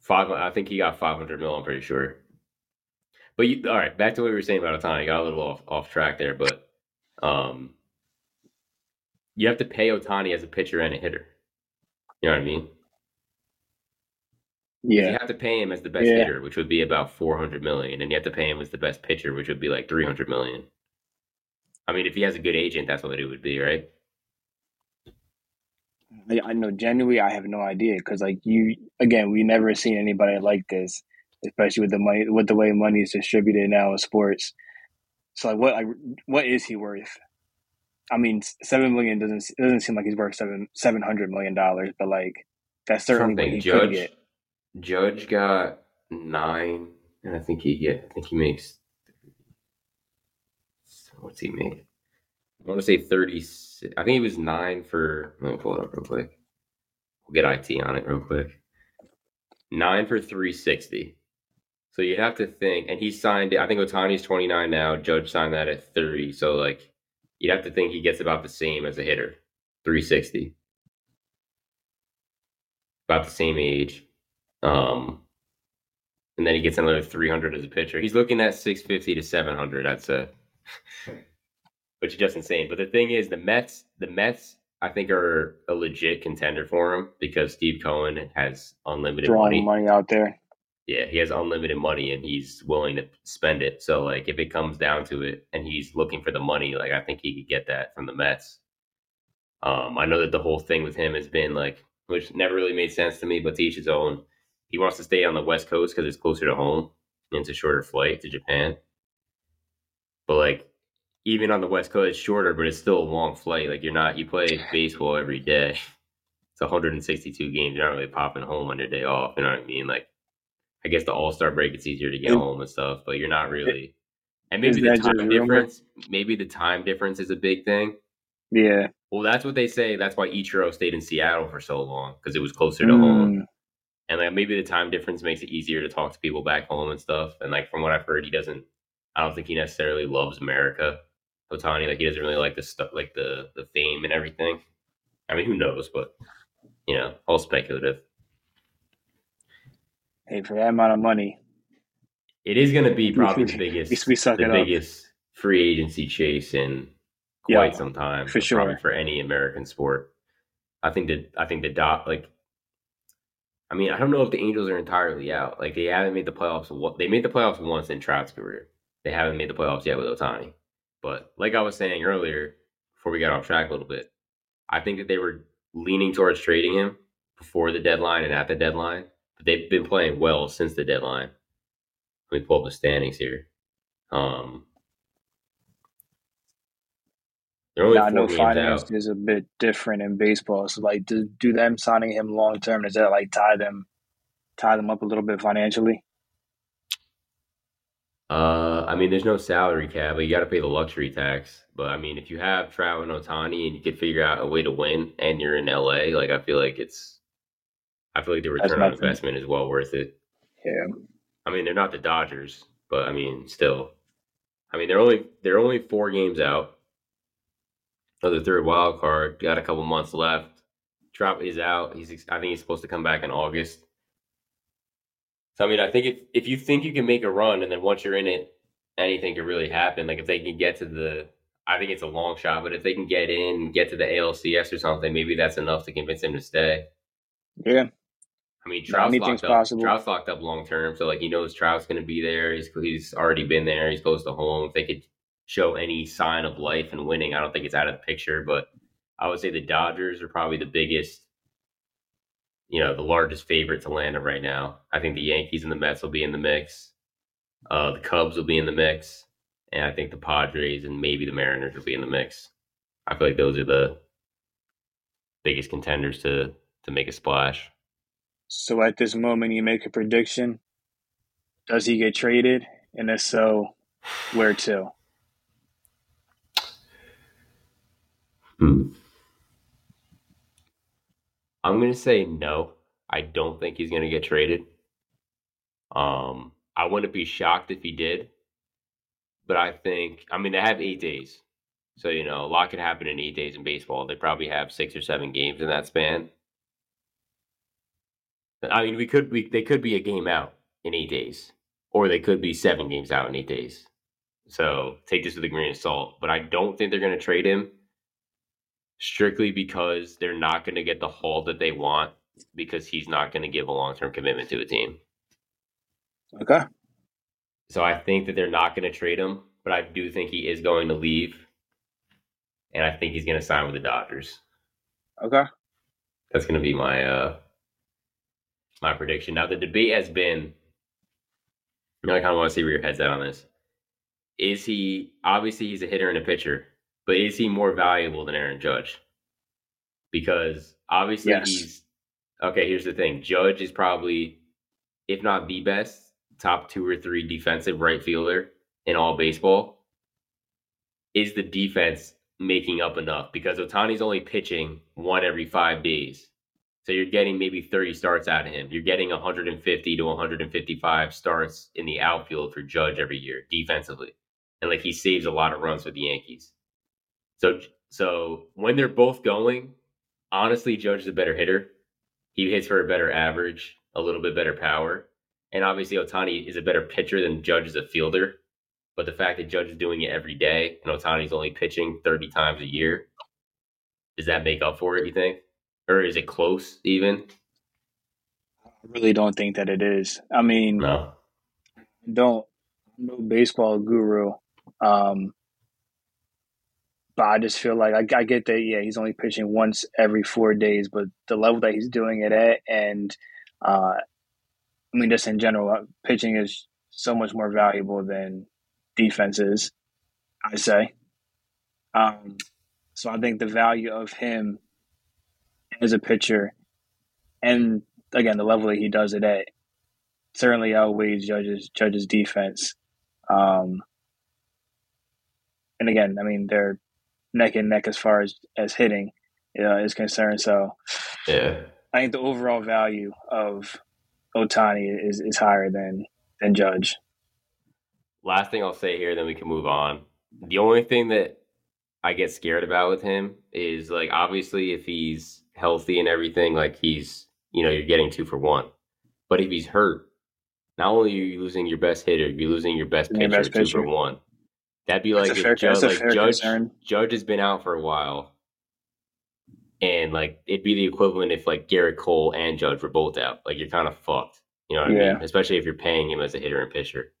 five. I think he got 500 mil. I'm pretty sure. But you, all right, back to what we were saying about Ohtani. Got a little off, off track there, but um, you have to pay Ohtani as a pitcher and a hitter. You know what I mean? 'Cause You have to pay him as the best Yeah. hitter, which would be about 400 million, and you have to pay him as the best pitcher, which would be like 300 million. I mean, if he has a good agent, that's what it would be, right? I, I know. Genuinely, I have no idea because, like you, again, we never seen anybody like this, especially with the money, with the way money is distributed now in sports. So, like, what, like, what is he worth? I mean, seven million doesn't doesn't seem like he's worth seven seven hundred million dollars, but like that's certainly what he could Judge get. Judge got nine, and I think he get. I think he makes. What's he make? I want to say thirty. I think he was nine for. Let me pull it up real quick. We'll get IT on it real quick. Nine for three sixty. So you'd have to think, and he signed it. I think Ohtani's twenty nine now. Judge signed that at thirty. So like, you'd have to think he gets about the same as a hitter, three sixty. About the same age. Um, and then he gets another 300 as a pitcher. He's looking at 650 to 700. That's a, which is just insane. But the thing is, the Mets, the Mets I think are a legit contender for him because Steve Cohen has unlimited money. money out there. Yeah, he has unlimited money and he's willing to spend it. So like if it comes down to it and he's looking for the money, like I think he could get that from the Mets. Um, I know that the whole thing with him has been like, which never really made sense to me, but to each his own. He wants to stay on the West Coast because it's closer to home and it's a shorter flight to Japan. But like, even on the West Coast, it's shorter, but it's still a long flight. Like you're not, you play baseball every day. It's 162 games. You're not really popping home on your day off. You know what I mean? Like, I guess the All Star break, it's easier to get Is- home and stuff, but you're not really. And maybe the time difference, maybe the time difference is a big thing. Yeah. Well, that's what they say. That's why Ichiro stayed in Seattle for so long because it was closer to home, Mm, and like maybe the time difference makes it easier to talk to people back home and stuff. And like from what I've heard, he doesn't. I don't think he necessarily loves America. Ohtani, like he doesn't really like the stuff, like the the fame and everything. I mean, who knows? But you know, all speculative. Hey, for that amount of money, It is going to be probably the biggest, we suck the it up. biggest free agency chase in Yeah, quite some time, for probably sure. for any American sport. I think that I think the dot like. I mean, I don't know if the Angels are entirely out. Like they haven't made the playoffs. They made the playoffs once in Trout's career. They haven't made the playoffs yet with Ohtani. But like I was saying earlier, before we got off track a little bit, I think that they were leaning towards trading him before the deadline and at the deadline. But they've been playing well since the deadline. Let me pull up the standings here. Um, Now, I know finance out. is a bit different in baseball. So, like, do, do them signing him long term does that like tie them tie them up a little bit financially? Uh, I mean, there's no salary cap, but you got to pay the luxury tax. But I mean, if you have Trout and Ohtani and you can figure out a way to win, and you're in LA, like I feel like it's, I feel like the return on investment is well worth it. Yeah, I mean, they're not the Dodgers, but I mean, still, I mean, they're only they're only four games out of the third wild card. Got a couple months left. Trout is out. He's I think he's supposed to come back in August. So I mean, I think if if you think you can make a run, and then once you're in it, anything could really happen. Like if they can get to the, I think it's a long shot, but if they can get in, get to the ALCS or something, maybe that's enough to convince him to stay. yeah. I mean, Trout's locked up. possible. Trout's locked up long term, so like he knows Trout's going to be there. He's he's already been there. He's close to home. If they could show any sign of life and winning, I don't think it's out of the picture. But I would say the Dodgers are probably the biggest, you know, the largest favorite to land it right now. I think the Yankees and the Mets will be in the mix. Uh, the Cubs will be in the mix, and I think the Padres and maybe the Mariners will be in the mix. I feel like those are the biggest contenders to to make a splash. So at this moment, you make a prediction. Does he get traded? And if so, where to? Hmm. I'm gonna say no. I don't think he's gonna get traded. Um, I wouldn't be shocked if he did, but I think I mean they have eight days, so you know a lot could happen in eight days in baseball. They probably have six or seven games in that span. I mean, we could we they could be a game out in eight days, or they could be seven games out in eight days. So take this with a grain of salt. But I don't think they're gonna trade him strictly because they're not going to get the haul that they want because he's not going to give a long term commitment to a team. Okay. So I think that they're not going to trade him, but I do think he is going to leave. And I think he's going to sign with the Dodgers. Okay. That's going to be my uh my prediction. Now the debate has been you know, I kind of want to see where your head's at on this. Is he obviously he's a hitter and a pitcher, but is he more valuable than Aaron Judge? Because obviously Yes. he's okay. Here's the thing: Judge is probably, if not the best, top two or three defensive right fielder in all baseball. Is the defense making up enough? Because Ohtani's only pitching one every five days. So you're getting maybe 30 starts out of him. You're getting 150 to 155 starts in the outfield for Judge every year defensively. And like he saves a lot of runs for the Yankees. So so when they're both going, honestly Judge is a better hitter. He hits for a better average, a little bit better power. And obviously Ohtani is a better pitcher than Judge is a fielder. But the fact that Judge is doing it every day and Ohtani's only pitching 30 times a year, Does that make up for it? You think, or is it close even? I really don't think that it is. I mean, No. don't no baseball guru, um, but I just feel like I, I get that. Yeah, he's only pitching once every four days, but the level that he's doing it at, and uh, I mean, just in general, uh, pitching is so much more valuable than defense is. I say. Um, so I think the value of him as a pitcher, and again the level that he does it at, certainly outweighs Judge's Judge's defense. Um, and again, I mean they're neck and neck as far as as hitting uh, is concerned. So Yeah. I think the overall value of Ohtani is, is higher than than Judge. Last thing I'll say here, then we can move on. The only thing that I get scared about with him is like obviously if he's healthy and everything, like he's you know you're getting two for one. But if he's hurt, not only are you losing your best hitter, you're losing your best Your pitcher, two for one. That'd be That's like if fair- Judge, like Judge, concern. Judge has been out for a while, and like it'd be the equivalent if like Gerrit Cole and Judge were both out. Like you're kind of fucked. You know what I Yeah. mean? Especially if you're paying him as a hitter and pitcher.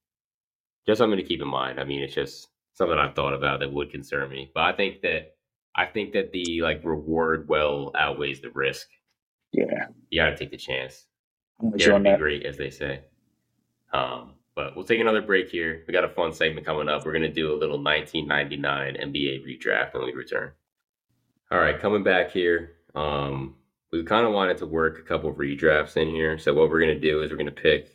Just something to keep in mind. I mean, it's just something I've thought about that would concern me. But I think that I think that the like reward well outweighs the risk. Yeah, You got to take the chance. I'm with you Dare to on be that. great, as they say. Um, but we'll take another break here. We got a fun segment coming up. We're gonna do a little 1999 NBA redraft when we return. All right, coming back here. Um, we kind of wanted to work a couple of redrafts in here. So what we're gonna do is we're gonna pick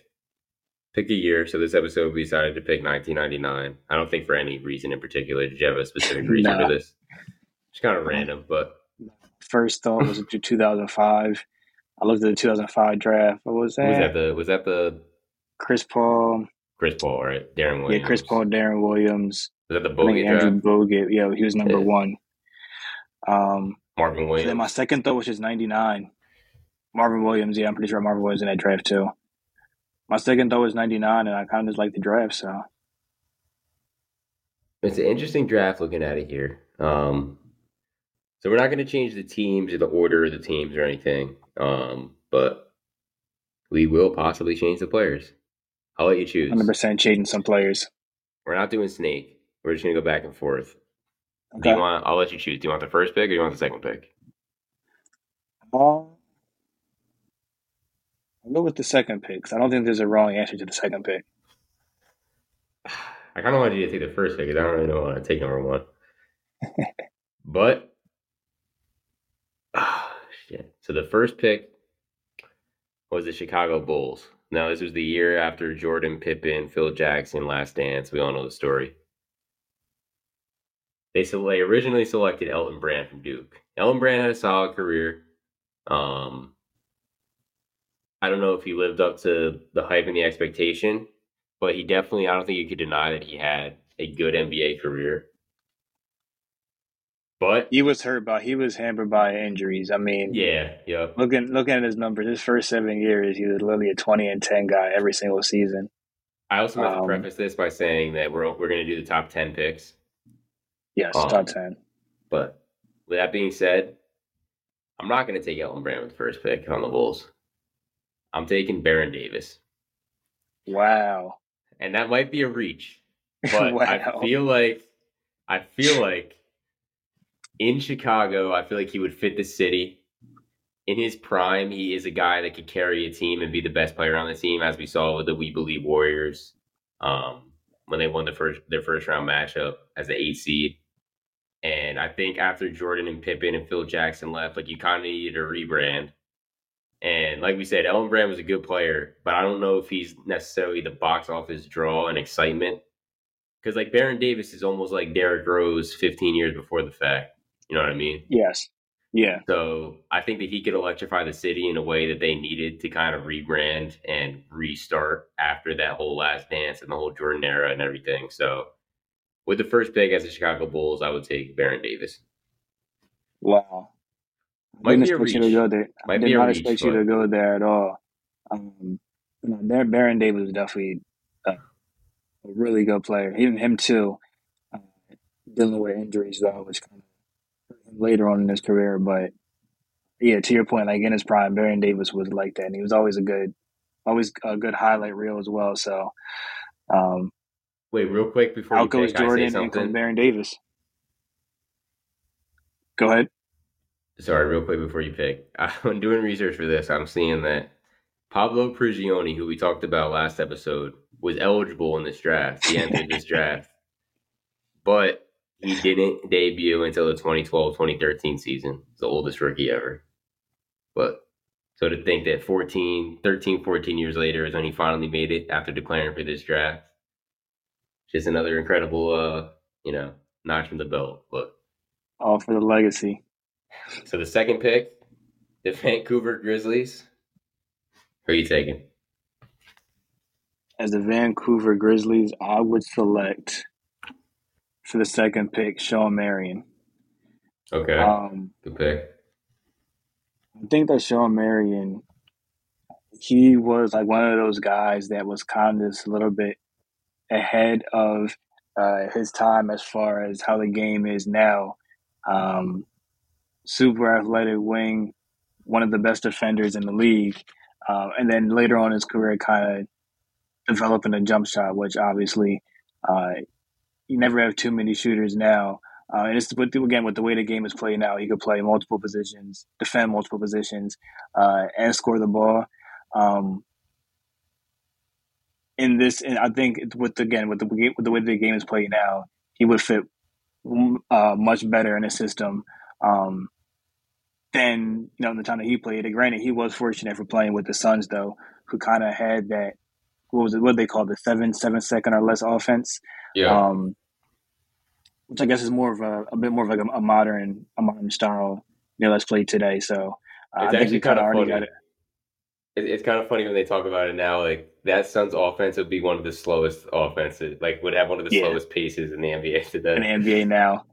pick a year. So this episode we decided to pick 1999. I don't think for any reason in particular. Did you have a specific reason Nah. for this? It's kind of random, but First thought was to 2005. I looked at the 2005 draft. What was that? was that the was that the Chris Paul. Chris Paul, right? Deron Williams. Yeah, Chris Paul, Deron Williams. Was that the think Andrew draft? Bogut. Yeah, he was number Yeah. one. Um, Marvin so Williams. then my second thought was just 99. Marvin Williams. Yeah, I'm pretty sure Marvin Williams in that draft too. My second thought was 99, and I kind of just like the draft. So It's an interesting draft looking at it here. Um, so we're not going to change the teams or the order of the teams or anything, um, but we will possibly change the players. I'll let you choose. 100% changing some players. We're not doing snake. We're just going to go back and forth. Do you want? I'll let you choose. Do you want the first pick or do you want the second pick? Uh, I'll go with the second pick 'cause I don't think there's a wrong answer to the second pick. I kind of wanted you to take the first pick because I don't really know want to take number one. but ah, shit. So the first pick was the Chicago Bulls. Now this was the year after Jordan, Pippen, Phil Jackson, Last Dance. We all know the story. They so they originally selected Elton Brand from Duke. Elton Brand had a solid career. Um, I don't know if he lived up to the hype and the expectation, but he definitely, I don't think you could deny that he had a good NBA career. But He was hurt by he was hampered by injuries. I mean, yeah, yep. looking looking at his numbers, his first seven years, he was literally a twenty and ten guy every single season. I also have to Um, preface this by saying that we're we're going to do the top ten picks. Yes, Um, top ten. But with that being said, I'm not going to take Elton Brand with the first pick on the Bulls. I'm taking Baron Davis, Wow. and that might be a reach, but wow. I feel like I feel like in Chicago, I feel like he would fit the city. In his prime, he is a guy that could carry a team and be the best player on the team, as we saw with the We Believe Warriors um, when they won the first their first round matchup as the eight seed. And I think after Jordan and Pippen and Phil Jackson left, like you kind of needed a rebrand. And like we said, Elton Brand was a good player, but I don't know if he's necessarily the box office draw and excitement. Because like Baron Davis is almost like Derrick Rose 15 years before the fact. You know what I mean? yes. Yeah. So I think that he could electrify the city in a way that they needed to kind of rebrand and restart after that whole last dance and the whole Jordan era and everything. So with the first pick as the Chicago Bulls, I would take Baron Davis. Wow. I Might didn't expect you to go there. Might I did not reach, expect you to go there at all. Um, you know, Bar- Baron Davis was definitely a, a really good player. Even him too, uh, dealing with injuries though, which kind of later on in his career. But yeah, to your point, like in his prime, Baron Davis was like that, and he was always a good, always a good highlight reel as well. So, um, wait, real quick before out goes Jordan and Baron Davis. Go ahead. Sorry, real quick before you pick. I'm doing research for this. I'm seeing that Pablo Prigioni, who we talked about last episode, was eligible in this draft. He entered this draft, but he didn't debut until the 2012-2013 season. the oldest rookie ever. But so to think that 14, 13, 14 years later is when he finally made it after declaring for this draft, just another incredible, uh, you know, notch from the belt. But all for the legacy. So the second pick, the Vancouver Grizzlies. Who are you taking? As the Vancouver Grizzlies, I would select for the second pick Shawn Marion. Okay. Um, Good pick. I think that Shawn Marion, he was like one of those guys that was kind of just a little bit ahead of uh, his time as far as how the game is now. Um, super athletic wing, one of the best defenders in the league. Uh, and then later on his career, kind of developing a jump shot, which obviously uh, you never have too many shooters now. Uh, and it's again with the way the game is played now, he could play multiple positions, defend multiple positions, uh, and score the ball. Um, in this, and I think with again with the with the way the game is played now, he would fit uh, much better in a system um, than you know the time that he played. And granted, he was fortunate for playing with the Suns though, who kind of had that what was it? What they call the seven seven second or less offense. Yeah. Um, which I guess is more of a, a bit more of like a, a, modern a modern style you know let's play today. So uh, I think we kind of already funny. got it. It's kind of funny when they talk about it now. Like that Suns offense would be one of the slowest offenses. Like would have one of the yeah. slowest paces in the NBA today. In the NBA now.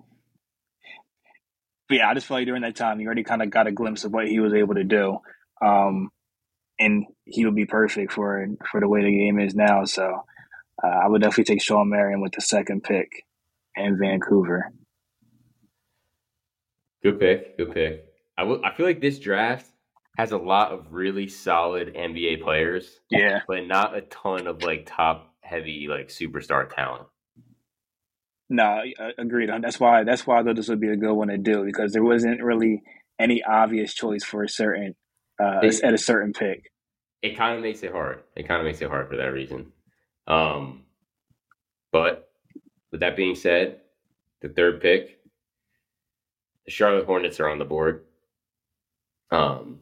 But yeah, I just feel like during that time, you already kind of got a glimpse of what he was able to do. Um, and he would be perfect for for the way the game is now. So uh, I would definitely take Shawn Marion with the second pick in Vancouver. Good pick. Good pick. I, w- I feel like this draft has a lot of really solid NBA players. Yeah. But not a ton of like top heavy like superstar talent. No, agreed. On that's why that's why I thought this would be a good one to do because there wasn't really any obvious choice for a certain uh, it, at a certain pick. It kind of makes it hard. It kind of makes it hard for that reason. Um, but with that being said, the third pick, the Charlotte Hornets are on the board. Um,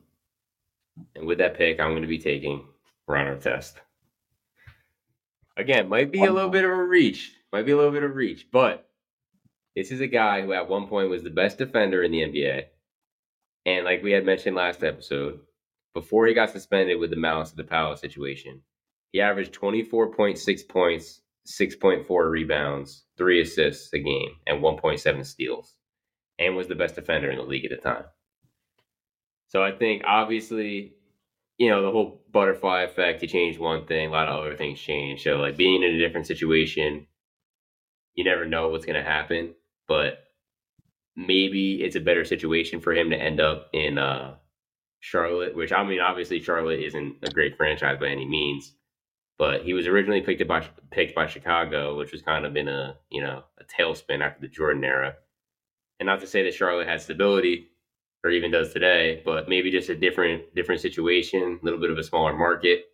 and with that pick, I'm going to be taking Ron Artest. Again, might be a little bit of a reach. Might be a little bit of reach, but this is a guy who at one point was the best defender in the NBA. And like we had mentioned last episode, before he got suspended with the Malice of the Palace situation, he averaged 24.6 points, 6.4 rebounds, three assists a game, and 1.7 steals, and was the best defender in the league at the time. So I think obviously, you know, the whole butterfly effect, he changed one thing, a lot of other things changed. So like being in a different situation, you never know what's gonna happen. But maybe it's a better situation for him to end up in uh Charlotte, which I mean, obviously Charlotte isn't a great franchise by any means, but he was originally picked by picked by Chicago, which was kind of in a you know a tailspin after the Jordan era. And not to say that Charlotte has stability or even does today, but maybe just a different different situation, a little bit of a smaller market.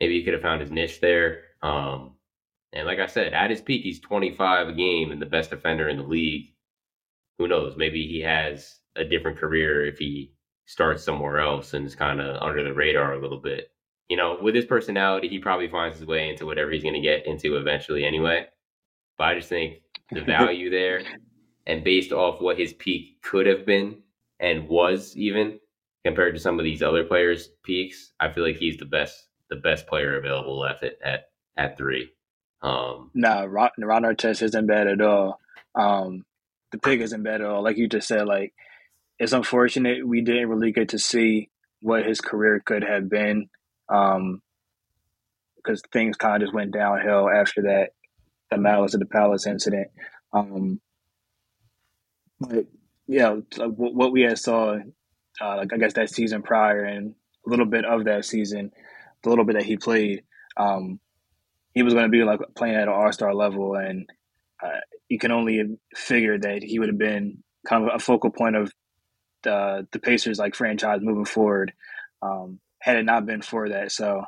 Maybe he could have found his niche there. Um, and like I said, at his peak, he's 25 a game and the best defender in the league. Who knows? Maybe he has a different career if he starts somewhere else and is kind of under the radar a little bit. You know, with his personality, he probably finds his way into whatever he's going to get into eventually anyway. But I just think the value there and based off what his peak could have been and was even compared to some of these other players' peaks, I feel like he's the best the best player available left at at, at three. Um, no, nah, Ron, Artest isn't bad at all. Um, the pick isn't bad at all. Like you just said, like it's unfortunate we didn't really get to see what his career could have been um, because things kind of just went downhill after that the Malice of the Palace incident. Um, but yeah, what we had saw, uh, like I guess that season prior and a little bit of that season, the little bit that he played, um, he was going to be like playing at an All Star level, and uh, you can only figure that he would have been kind of a focal point of the the Pacers like franchise moving forward. Um, had it not been for that, so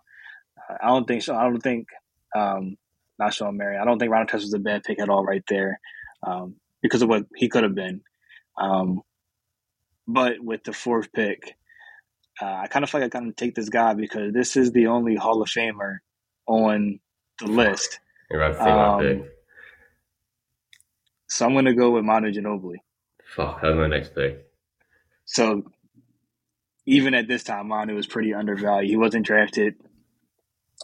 uh, I don't think so. I don't think um, not Shawn Marion. I don't think Ron Artest was a bad pick at all right there um, because of what he could have been. Um, but with the fourth pick, uh, I kind of feel like I kind of take this guy because this is the only Hall of Famer on the list. You're about to say my pick. Um, so I'm going to go with Manu Ginobili. Fuck, that's my next pick. So even at this time, Manu was pretty undervalued. He wasn't drafted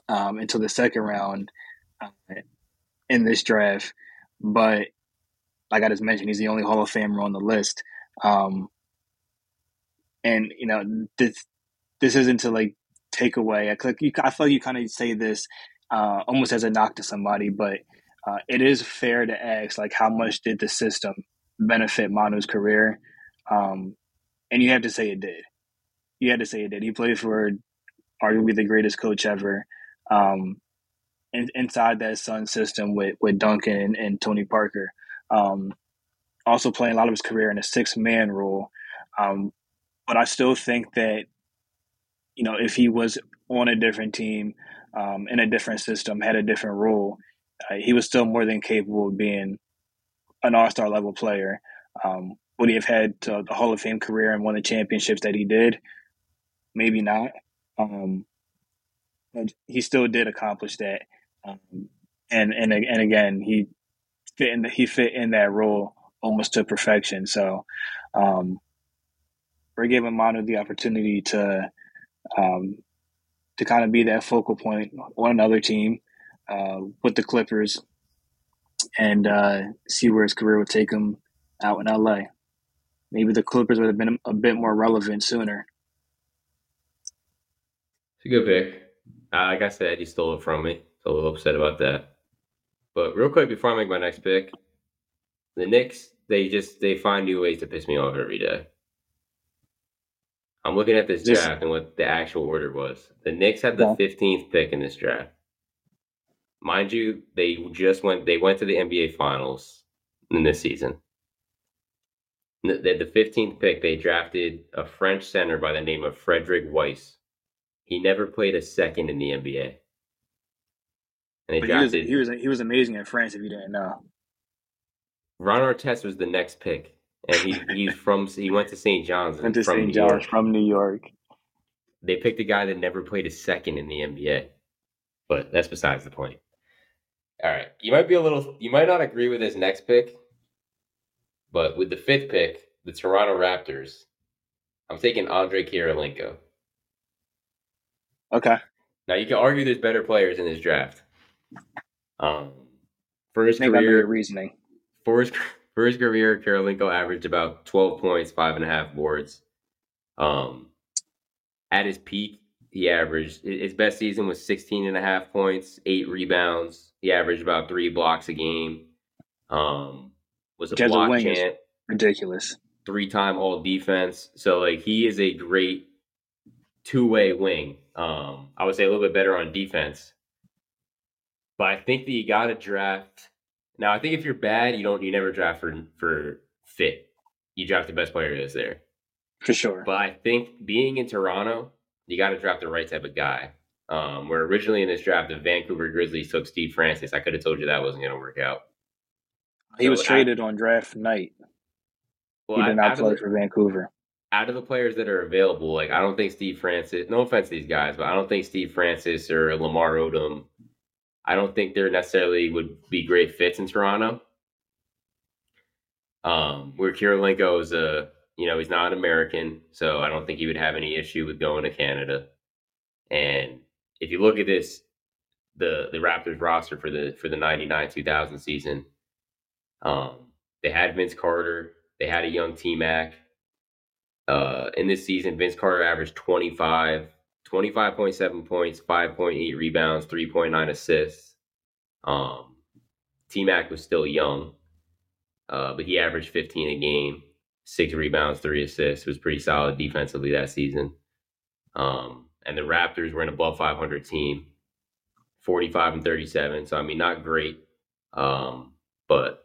um, until the second round uh, in this draft, but like I just mentioned, he's the only Hall of Famer on the list. Um, and you know this this isn't to like take away. I, like you, I feel like you kind of say this uh, almost as a knock to somebody, but uh, it is fair to ask like how much did the system benefit Manu's career? Um, and you have to say it did. You had to say it did. He played for arguably the greatest coach ever. Um, in, inside that Sun system with with Duncan and, and Tony Parker. Um, also playing a lot of his career in a six man role. Um, but I still think that, you know, if he was on a different team, um, in a different system, had a different role, uh, he was still more than capable of being an all star level player. Um, would he have had uh, the Hall of Fame career and won the championships that he did? Maybe not. Um, but he still did accomplish that. Um, and and and again, he fit in the, he fit in that role almost to perfection. So um, we're giving Manu the opportunity to um, to kind of be that focal point on another team uh, with the Clippers and uh, see where his career would take him out in LA. Maybe the Clippers would have been a bit more relevant sooner. It's a good pick. Uh, like I said, you stole it from me. So a little upset about that. But real quick before I make my next pick, the Knicks they just they find new ways to piss me off every day. I'm looking at this draft and what the actual order was. The Knicks had the 15th pick in this draft. Mind you, they just went they went to the NBA Finals in this season. The, the 15th pick, they drafted a French center by the name of Frédéric Weis. He never played a second in the NBA. And they but drafted, he was, he was he was amazing in France. If you didn't know, Ron Artest was the next pick and he he's from he went to St. John's. Went to St. John's from New York. They picked a guy that never played a second in the NBA, but that's besides the point. All right, you might be a little, you might not agree with his next pick, but with the fifth pick, the Toronto Raptors, I'm taking Andre Kirilenko. Okay. Now you can argue there's better players in this draft. Um, for his career, reasoning. For his for his career, Kirilenko averaged about 12 points, five and a half boards. Um, at his peak, he averaged his best season was 16 and a half points, eight rebounds. He averaged about three blocks a game. Um, was a block chant. Ridiculous. Three time all defense. So like he is a great two way wing. Um, I would say a little bit better on defense. But I think that you got to draft now, I think if you're bad, you don't you never draft for for fit. You draft the best player that's there. For sure. But I think being in Toronto, you got to draft the right type of guy. Um, where originally in this draft, the Vancouver Grizzlies took Steve Francis. I could have told you that wasn't going to work out. He so was traded on draft night. Well, he did not play the, for Vancouver. Out of the players that are available, like I don't think Steve Francis. No offense to these guys, but I don't think Steve Francis or Lamar Odom I don't think they're necessarily would be great fits in Toronto. Um, where Kirilenko is a, you know, he's not American, so I don't think he would have any issue with going to Canada. And if you look at this, the the Raptors roster for the for the '99 2000 season, um, they had Vince Carter, they had a young T Mac. Uh, in this season, Vince Carter averaged 25, 25.7 points, 5.8 rebounds, 3.9 assists. Um, T Mac was still young, uh, but he averaged 15 a game. six rebounds, three assists. Was pretty solid defensively that season. Um, and the Raptors were an above 500 team, 45 and 37. So I mean, not great, um, but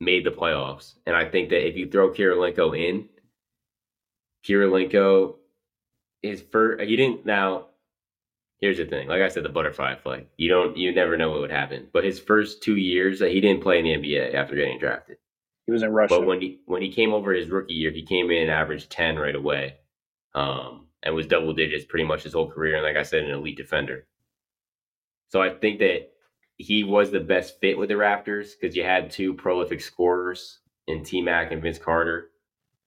made the playoffs. And I think that if you throw Kirilenko in, Kirilenko is first. He didn't now. Here's the thing. Like I said, the butterfly flight. You don't. You never know what would happen. But his first two years, he didn't play in the NBA after getting drafted. He was in Russia. But when he when he came over his rookie year, he came in and averaged ten right away, um, and was double digits pretty much his whole career. And like I said, an elite defender. So I think that he was the best fit with the Raptors because you had two prolific scorers in T Mac and Vince Carter,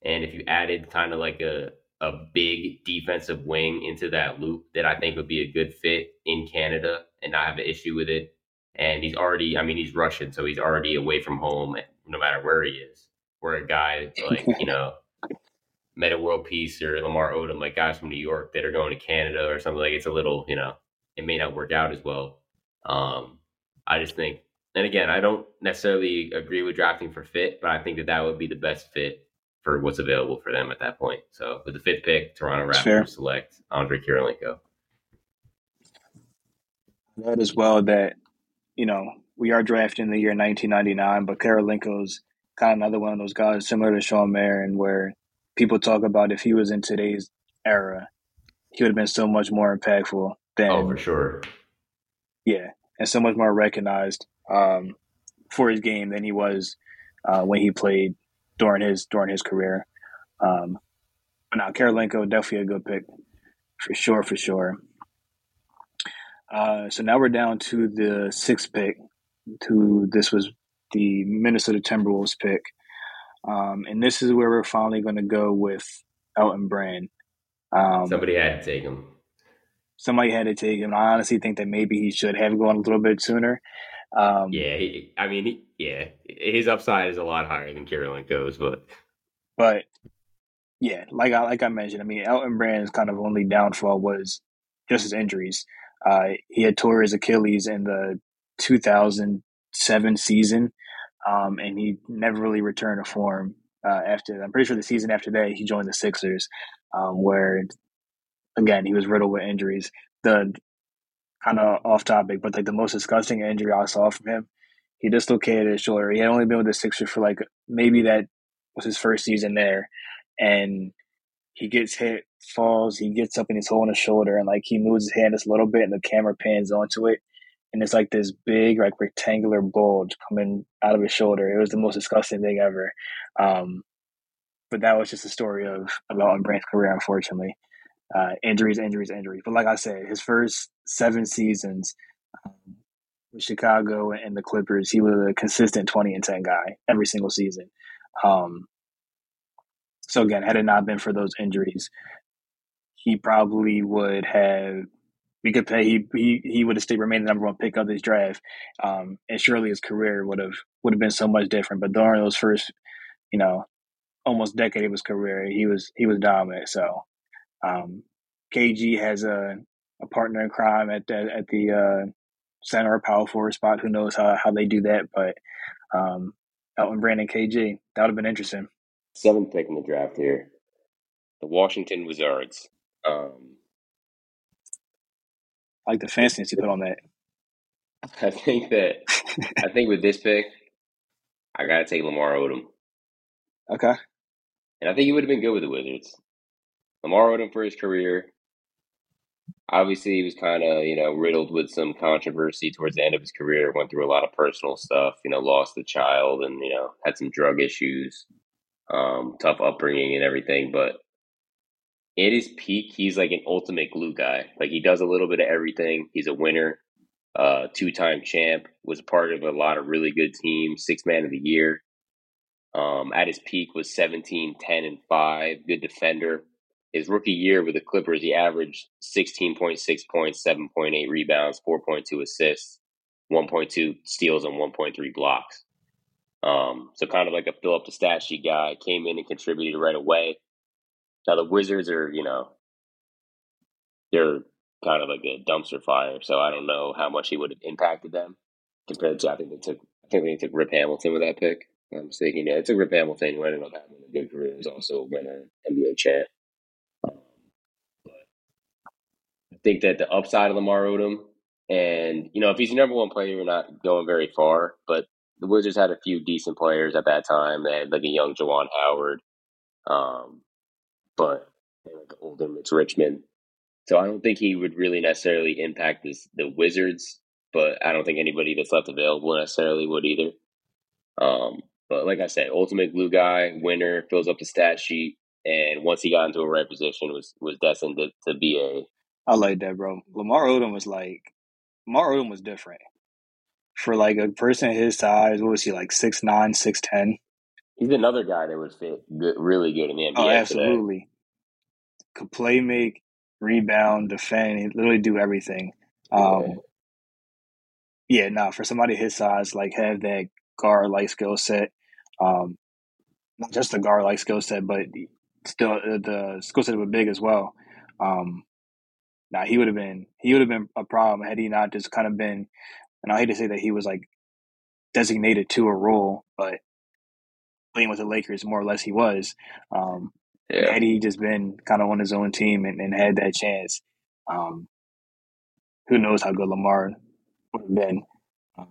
and if you added kind of like a a big defensive wing into that loop, that I think would be a good fit in Canada and not have an issue with it. And he's already, I mean, he's Russian, so he's already away from home no matter where he is. Where a guy like, you know, Metta World Peace or Lamar Odom, like guys from New York that are going to Canada or something like it's a little, you know, it may not work out as well. Um, I just think, and again, I don't necessarily agree with drafting for fit, but I think that that would be the best fit for what's available for them at that point. So with the fifth pick, Toronto Raptors select Andre Kirilenko. That as well that, you know, we are drafting the year 1999, but Kirilenko's kind of another one of those guys similar to Shawn Marion where people talk about if he was in today's era, he would have been so much more impactful than. Oh, for sure. Yeah, and so much more recognized um, for his game than he was uh, when he played during his during his career. Um, but now Kirilenko definitely a good pick for sure, for sure. Uh, so now we're down to the sixth pick. To this was the Minnesota Timberwolves pick, um, and this is where we're finally going to go with Elton Brand. Um, somebody had to take him. Somebody had to take him. I honestly think that maybe he should have gone a little bit sooner. Um, yeah, he, I mean, he, yeah, his upside is a lot higher than Kirilenko's, but but yeah, like I like I mentioned, I mean, Elton Brand's kind of only downfall was just his injuries. Uh, he had tore his Achilles in the 2007 season, um, and he never really returned to form uh, after. I'm pretty sure the season after that he joined the Sixers, um, where again he was riddled with injuries. The kind of off topic, but like the most disgusting injury I saw from him, he dislocated his shoulder. He had only been with the Sixers for like maybe that was his first season there, and he gets hit, falls, he gets up and he's holding his shoulder, and like he moves his hand just a little bit, and the camera pans onto it, and it's like this big like rectangular bulge coming out of his shoulder. It was the most disgusting thing ever. Um, but that was just a story of about Brand's career, unfortunately uh, injuries, injuries, injuries. But like I said, his first seven seasons um, with Chicago and the Clippers, he was a consistent 20 and 10 guy every single season. Um, so again, had it not been for those injuries, he probably would have. We could pay. He he he would have stayed remained the number one pick of this draft, um, and surely his career would have would have been so much different. But during those first, you know, almost decade of his career, he was he was dominant. So um, KG has a, a partner in crime at the, at the uh, center or power forward spot. Who knows how, how they do that? But um, Elton Brandon KG, that would have been interesting. Seventh pick in the draft here, the Washington Wizards. Um, I like the fanciness you put on that. I think that I think with this pick, I gotta take Lamar Odom. Okay. And I think he would have been good with the Wizards. Lamar Odom for his career. Obviously, he was kind of you know riddled with some controversy towards the end of his career. Went through a lot of personal stuff. You know, lost a child, and you know had some drug issues. Um, tough upbringing and everything, but at his peak, he's like an ultimate glue guy. Like he does a little bit of everything. He's a winner, uh, two time champ, was part of a lot of really good teams, six man of the year. Um, at his peak was 17, 10, and 5. Good defender his rookie year with the Clippers, he averaged 16.6 points, 7.8 rebounds, 4.2 assists, 1.2 steals, and 1.3 blocks. Um, so kind of like a fill up the stat sheet guy, came in and contributed right away. Now the Wizards are, you know, they're kind of like a dumpster fire. So I don't know how much he would have impacted them compared to I think they took I think they took Rip Hamilton with that pick. I'm mistaken. Yeah, it's a Rip Hamilton who ended up having a good career. He's also a winner, NBA champ. Um, I think that the upside of Lamar Odom, and you know, if he's your number one player, you're not going very far. But the Wizards had a few decent players at that time. They had like a young Juwan Howard, um, but like older Mitch Richmond. So I don't think he would really necessarily impact this, the Wizards, but I don't think anybody that's left available necessarily would either. Um, but like I said, ultimate glue guy, winner, fills up the stat sheet, and once he got into a right position, was was destined to, to be a. I like that, bro. Lamar Odom was like, Lamar Odom was different for like a person his size. What was he like? Six nine, six ten. He's another guy that would fit good, really good in the NBA. Oh, absolutely. Today. Could play, make, rebound, defend, he literally do everything. Um, yeah. yeah, nah, for somebody his size, like have that guard like skill set. Um, not just the guard like skill set, but still uh, the skill set was big as well. Um, now he would have been he would have been a problem had he not just kind of been. And I hate to say that he was like designated to a role, but playing with the Lakers more or less he was. Um, yeah. Had he just been kind of on his own team and, and had that chance, um, who knows how good Lamar would have been, um,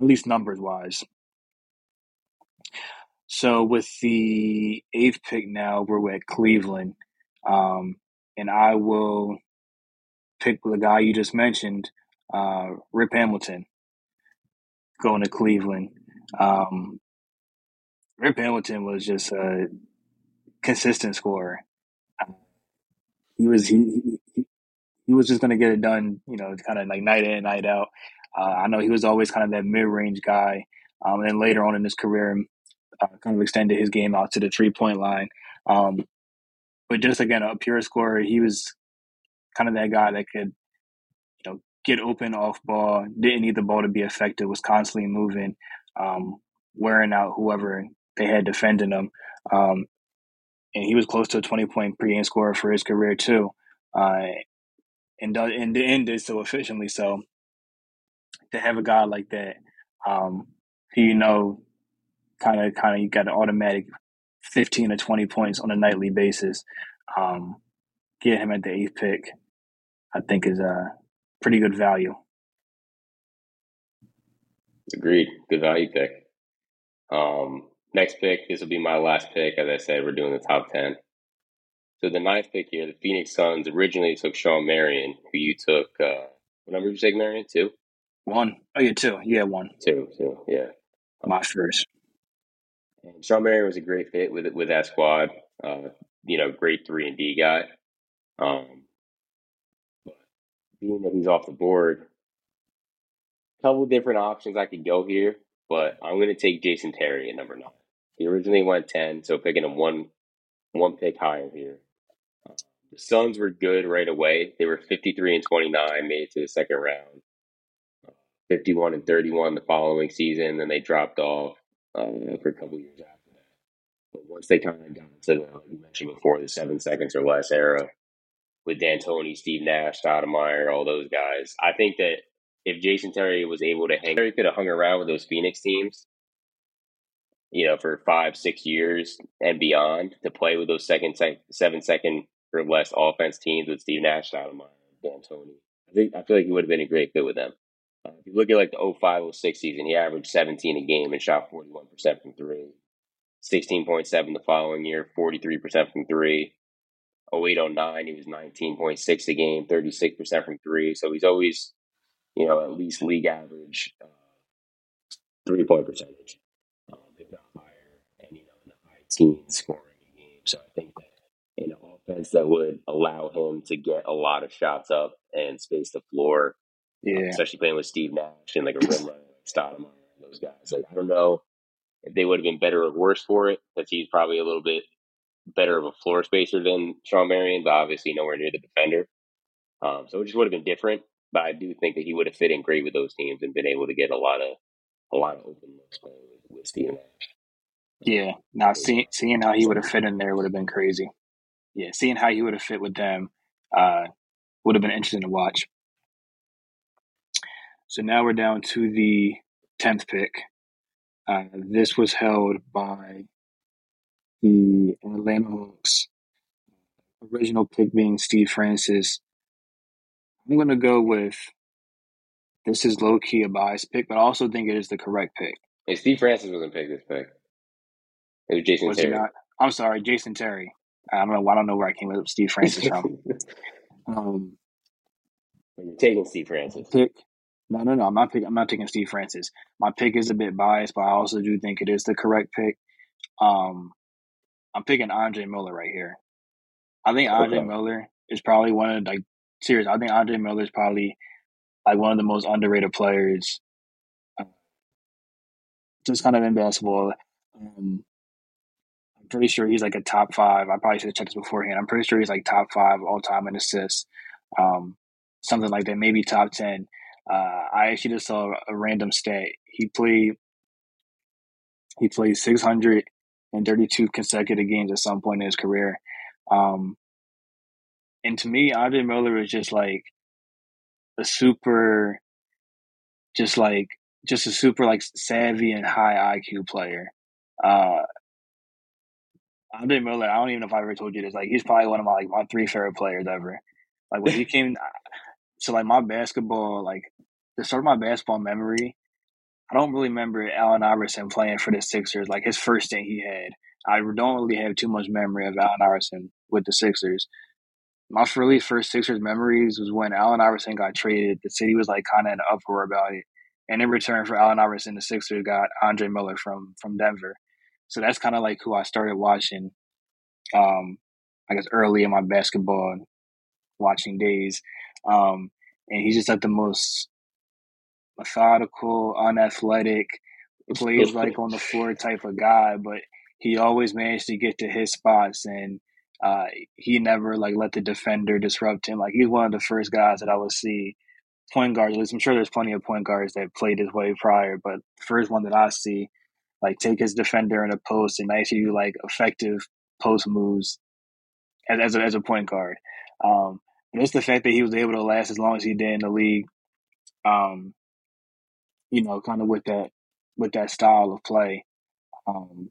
at least numbers wise. So with the eighth pick now, we're at Cleveland, um, and I will pick the guy you just mentioned, uh, Rip Hamilton, going to Cleveland. Um, Rip Hamilton was just a consistent scorer. He was he he, he was just going to get it done, you know, kind of like night in night out. Uh, I know he was always kind of that mid range guy, um, and then later on in his career, uh, kind of extended his game out to the three point line. Um, but just again, a pure scorer, he was kind of that guy that could, you know, get open off ball, didn't need the ball to be effective, was constantly moving, um, wearing out whoever they had defending him. Um, and he was close to a 20 point pre game scorer for his career, too. Uh, and, and, and did so efficiently. So to have a guy like that, um, who you know kind of kind of you got an automatic 15 to 20 points on a nightly basis. Um, get him at the eighth pick, I think is a pretty good value. Agreed. Good value pick. Um, next pick, this will be my last pick. As I said, we're doing the top 10. So the ninth pick here, the Phoenix Suns originally took Shawn Marion, who you took. Uh, what number did you take, Marion? Two? One. Oh, yeah, two. Yeah, one. Two, two, yeah. My first. And Shawn Marion was a great fit with with that squad. Uh, you know, great three and D guy. Um, being that he's off the board, a couple different options I could go here, but I'm going to take Jason Terry at number nine. He originally went ten, so picking him one one pick higher here. The Suns were good right away. They were 53 and 29, made it to the second round. 51 and 31 the following season, then they dropped off um, for a couple years after that. But once they kind of got into the, like you mentioned before, the seven seconds or less era with D'Antoni, Steve Nash, Stoudemire, all those guys, I think that if Jason Terry was able to hang, he could have hung around with those Phoenix teams, you know, for five, six years and beyond to play with those second, seven second or less offense teams with Steve Nash, Stoudemire, D'Antoni. I think I feel like he would have been a great fit with them. Uh, if you look at like the 05 06 season, he averaged 17 a game and shot 41% from three. 16.7 the following year, 43% from three. 08 09, he was 19.6 a game, 36% from three. So he's always, you know, at least league average uh, three point percentage, um, if not higher, and, you know, in the high teens scoring a game. So I think that an offense that would allow him to get a lot of shots up and space the floor yeah. Especially playing with Steve Nash and like a rim runner like Stoudemire and those guys. Like I don't know if they would have been better or worse for it, because he's probably a little bit better of a floor spacer than Shawn Marion, but obviously nowhere near the defender. Um, so it just would have been different. But I do think that he would have fit in great with those teams and been able to get a lot of a lot of open looks playing with, with Steve Nash. Yeah. Now seeing seeing how he would have fit in there would have been crazy. Yeah, seeing how he would have fit with them uh, would have been interesting to watch. So now we're down to the 10th pick. Uh, this was held by the Atlanta Hawks. Original pick being Steve Francis. I'm going to go with this is low key a biased pick, but I also think it is the correct pick. Hey, Steve Francis wasn't picked this pick. It was Jason Was Terry. not? I'm sorry, Jason Terry. I don't know. I don't know where I came up with Steve Francis from. Um, You're taking Steve Francis. pick. No, no, no. I'm not picking. I'm not taking Steve Francis. My pick is a bit biased, but I also do think it is the correct pick. Um, I'm picking Andre Miller right here. I think Andre Okay. Miller is probably one of like serious. I think Andre Miller is probably like one of the most underrated players, uh, just kind of in basketball. Um, I'm pretty sure he's like a top five. I probably should have checked this beforehand. I'm pretty sure he's like top five all time in assists, um, something like that, maybe top ten. Uh, I actually just saw a random stat. He played he played 632 consecutive games at some point in his career. Um, and to me, Andre Miller is just like a super, just like just a super like savvy and high IQ player. Uh, Andre Miller, I don't even know if I ever told you this. Like he's probably one of my like my three favorite players ever. Like when he came, so like my basketball, like to start my basketball memory, I don't really remember Allen Iverson playing for the Sixers. Like his first thing he had, I don't really have too much memory of Allen Iverson with the Sixers. My really first Sixers memories was when Allen Iverson got traded. The city was like kind of in an uproar about it, and in return for Allen Iverson, the Sixers got Andre Miller from from Denver. So that's kind of like who I started watching. Um, I guess early in my basketball watching days, um, and he's just like the most methodical, unathletic, plays like on the floor type of guy, but he always managed to get to his spots and uh, he never like let the defender disrupt him. Like he's one of the first guys that I would see point guards. At least I'm sure there's plenty of point guards that played this way prior, but the first one that I see like take his defender in a post and actually do like effective post moves as as a, as a point guard. Um, it's the fact that he was able to last as long as he did in the league. Um, you know, kind of with that with that style of play. Um,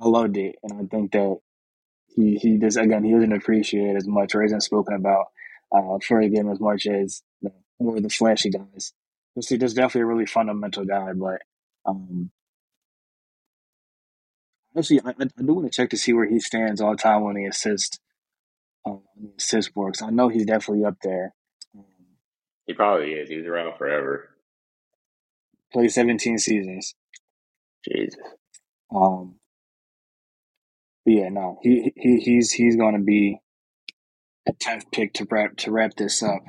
I loved it, and I think that he he just again he doesn't appreciate as much or isn't spoken about uh, for the game as much as you know, more of the flashy guys. You'll see, there's definitely a really fundamental guy, but um, actually, I, I do want to check to see where he stands all time on the assist on assist. 'cause I know he's definitely up there. Um, He probably is. He was around forever. played 17 seasons. Jesus. Um, yeah, no, he he he's he's going to be a tenth pick to wrap to wrap this up.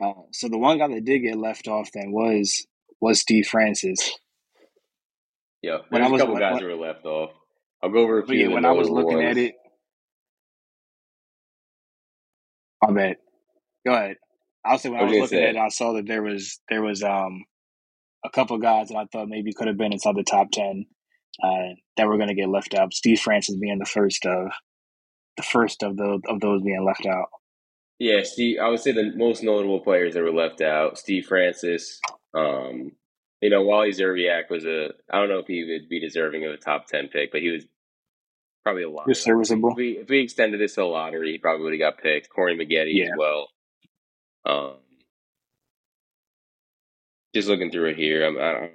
Uh, so the one guy that did get left off then was was Steve Francis. Yeah, When there's I was- a couple when- guys when- who were left off. I'll go over a few. yeah, when I was looking at it, my bad. Go ahead. I'll say when I I was was looking at it, I saw that there was there was um a couple guys that I thought maybe could have been inside the top ten uh, that were going to get left out. Steve Francis being the first of the first of those of those being left out. Yeah, Steve. I would say the most notable players that were left out: Steve Francis. Um, you know, Wally Szczerbiak was a. I don't know if he would be deserving of a top ten pick, but he was probably a lot. Was serviceable. If we if we extended this to a lottery, he probably would have got picked. Corey Maggette Yeah. as well. Um, just looking through it here, I'm, I don't.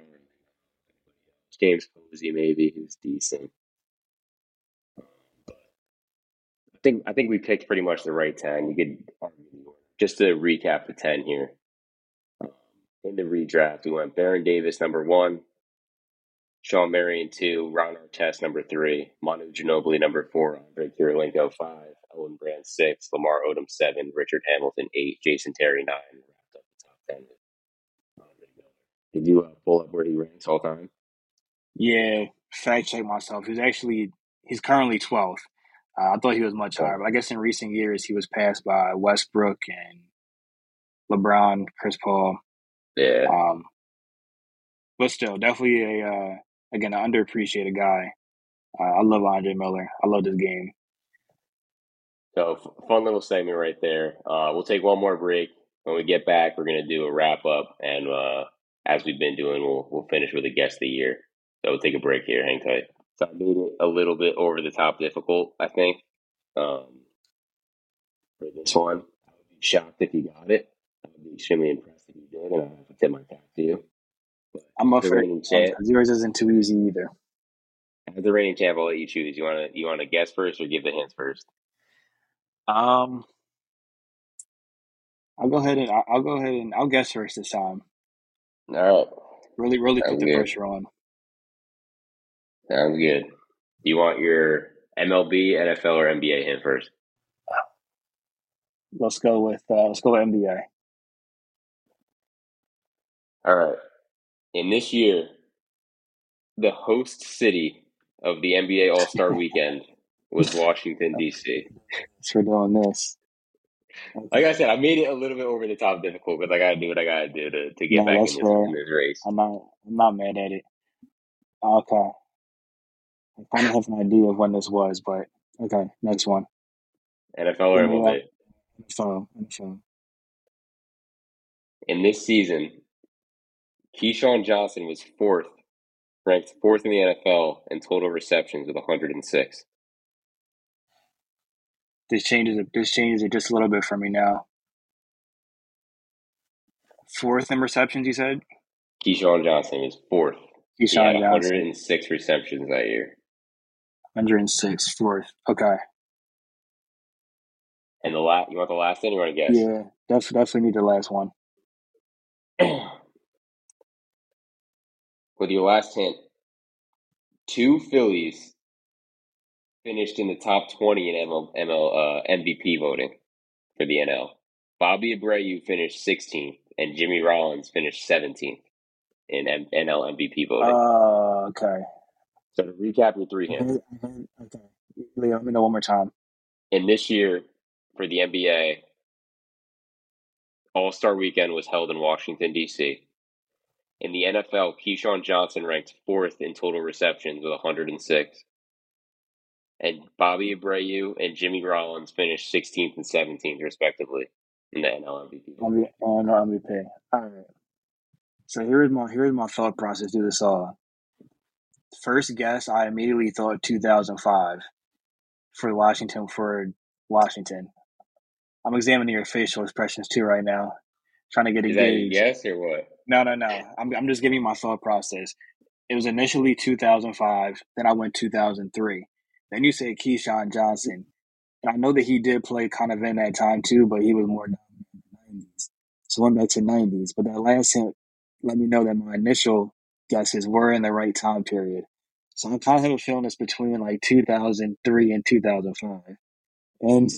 James Posey, maybe he was decent. I think I think we picked pretty much the right ten. You could the just to recap the ten here. In the redraft, we went Baron Davis number one, Shawn Marion two, Ron Artest number three, Manu Ginobili number four, Andre Kirilenko five, Elton Brand six, Lamar Odom seven, Richard Hamilton eight, Jason Terry nine. Wrapped up the top ten. with Andre Miller. Did you uh, pull up where he ranks all time? Yeah, fact check myself. He's actually he's currently twelfth. Uh, I thought he was much higher, but I guess in recent years he was passed by Westbrook and LeBron, Chris Paul. Yeah. Um, but still, definitely a uh, again an underappreciated guy. Uh, I love Andre Miller. I love this game. So fun little segment right there. Uh, we'll take one more break. When we get back, we're gonna do a wrap up, and uh, as we've been doing, we'll we'll finish with a guest of the year. So we'll take a break here. Hang tight. So I made it a little bit over the top difficult, I think. Um, for this one, I would be shocked if you got it. I would be extremely impressed if you did, and I have to tip my cap to you. I'm up the for reigning champ, Yours isn't too easy either. as the reigning champ, I'll let you choose. You want to you want to guess first or give the hints first? Um, I'll go ahead and I'll I'll go ahead and I'll guess first this time. All right, Really, really put the good. pressure on. sounds good. Do you want your MLB, NFL, or NBA hint first? Let's go with uh, let's go with NBA. All right. In this year, the host city of the NBA All Star Weekend was Washington D.C. Thanks for doing this. Like I said, I made it a little bit over the top difficult because I gotta do what I gotta do to, to get No, back in this, in this race. I'm not I'm not mad at it. Okay. I kind of have an idea of when this was, but okay, next one. NFL me MLB. So, so In this season, Keyshawn Johnson was fourth, ranked fourth in the NFL in total receptions with 106. this changes it. This changes it just a little bit for me now. Fourth in receptions, you said. Keyshawn Johnson is fourth. Keyshawn Johnson, 106 receptions that year. 106, fourth. Okay. And the last, you want the last one? You want to guess? Yeah, def- definitely need the last one. With your last hint, two Phillies finished in the top 20 in ML, ML uh, MVP voting for the NL. Bobby Abreu finished 16th, and Jimmy Rollins finished 17th in M- NL MVP voting. Uh, okay. so to recap your three hints, Okay. Leo, let me know one more time. in this year for the NBA, All Star Weekend was held in Washington D.C. In the NFL, Keyshawn Johnson ranked fourth in total receptions with 106, and Bobby Abreu and Jimmy Rollins finished 16th and 17th respectively in the NL MVP. On the MVP. All right. So here's my here's my thought process through this all. First guess, I immediately thought 2005 for Washington for Washington. I'm examining your facial expressions too right now, trying to get a Is that your gauge. guess or what? No, no, no. I'm I'm just giving you my thought process. It was initially 2005, then I went 2003. Then you say Keyshawn Johnson. And I know that he did play kind of in that time too, but he was more down in the 90s. So went back to 90s. But that last hint let me know that my initial guesses were in the right time period. So I'm kind of have a feeling it's between like 2003 and 2005. And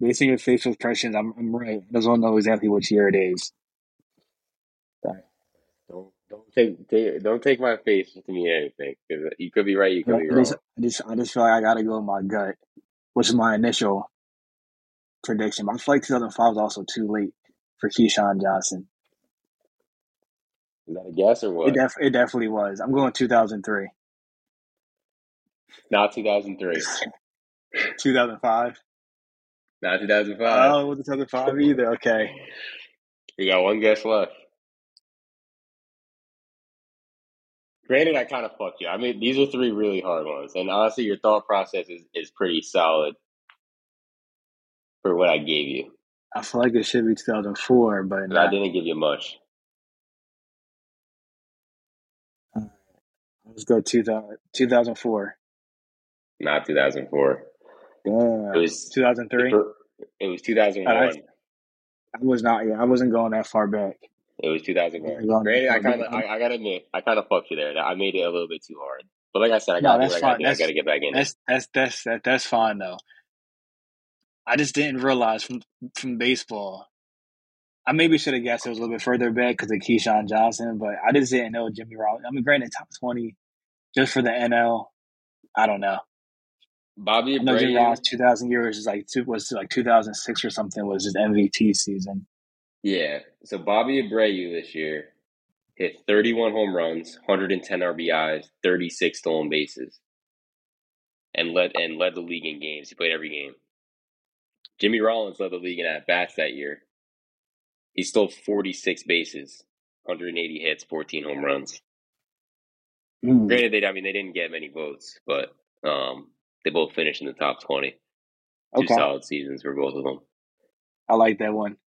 based on your facial expressions, I'm, I'm right. I don't know exactly which year it is. Don't don't take, take don't take my face to mean anything because you could be right, you could I be just, wrong. I just, I just feel like I gotta go with my gut, which is my initial prediction. But I feel like 2005 was also too late for Keyshawn Johnson. Is that a guess or It, what? def- it definitely was. I'm going 2003. Not 2003. 2005. Not 2005. Oh, it wasn't 2005 either. Okay. We got one guess left. Granted, I kind of fucked you. I mean, these are three really hard ones, and honestly, your thought process is, is pretty solid for what I gave you. I feel like it should be 2004, but I didn't give you much. Let's go 2000, 2004. Not 2004. Yeah. It was 2003. it was 2001. I was not. Yeah, I wasn't going that far back. It was 2001. You're Granted, I kind of. I, I gotta admit, I kind of fucked you there. I made it a little bit too hard. But like I said, I gotta do that's what I gotta fine. do. I That's gotta get back in that's that's that's that, that's fine though. I just didn't realize from from baseball. I maybe should have guessed it was a little bit further back because of Keyshawn Johnson, but I just didn't know Jimmy Rollins. I mean, granted, top twenty just for the NL. I don't know. Bobby I know Jimmy Abreu. Rollins two thousand years is like two, was like two thousand six or something was his MVP season. Yeah. So Bobby Abreu this year hit 31 home runs, 110 RBIs, 36 stolen bases, and led and led the league in games. He played every game. Jimmy Rollins led the league in at bats that year. He stole 46 bases, 180 hits, 14 home runs. Mm. Granted, they I mean they didn't get many votes, but um, they both finished in the top twenty. Two okay. solid seasons for both of them. I like that one.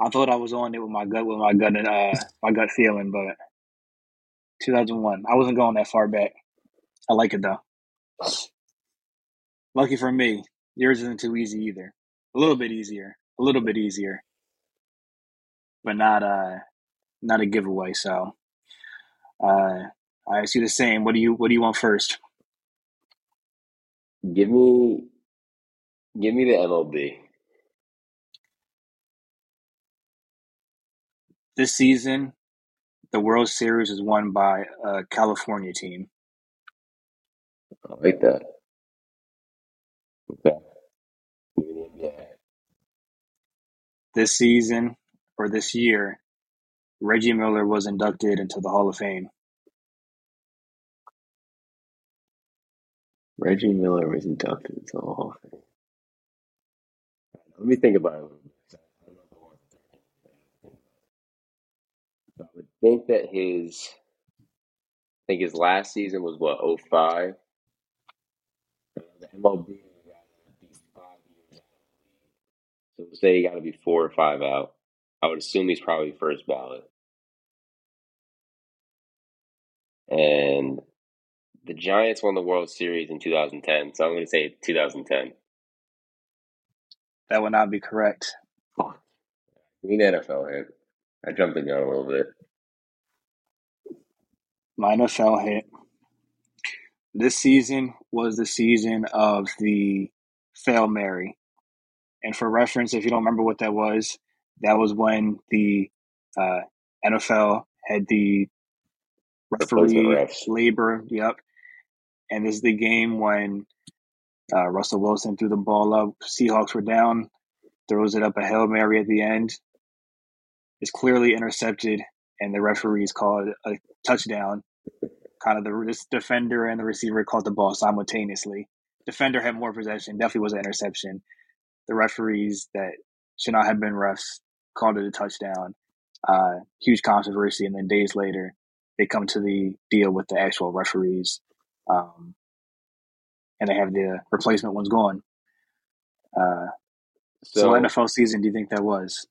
I thought I was on it with my gut, with my gut, and uh, my gut feeling, but 2001. I wasn't going that far back. I like it though. Lucky for me, yours isn't too easy either. A little bit easier, a little bit easier, but not uh, not a giveaway. So, uh, I ask you the same. What do you What do you want first? Give me, give me the MLB. This season, the World Series is won by a California team. I like that. Okay. This season or this year, Reggie Miller was inducted into the Hall of Fame. Reggie Miller was inducted into the Hall of Fame. Let me think about it. I would think that his, I think his last season was what, 05? The MLB So say he got to be four or five out. I would assume he's probably first ballot. And the Giants won the World Series in 2010, so I'm going to say 2010. That would not be correct. Fuck. Give NFL hit. I jumped the gun a little bit. My NFL hit. This season was the season of the Fail Mary. And for reference, if you don't remember what that was, that was when the uh, NFL had the referee labor. Yep. And this is the game when uh, Russell Wilson threw the ball up. Seahawks were down, throws it up a Hail Mary at the end. It's clearly intercepted, and the referees called a touchdown. Kind of the defender and the receiver caught the ball simultaneously. Defender had more possession, definitely was an interception. The referees that should not have been refs called it a touchdown. Uh, huge controversy, and then days later, they come to the deal with the actual referees, um, and they have the replacement ones going. Uh, so, so NFL season, do you think that was?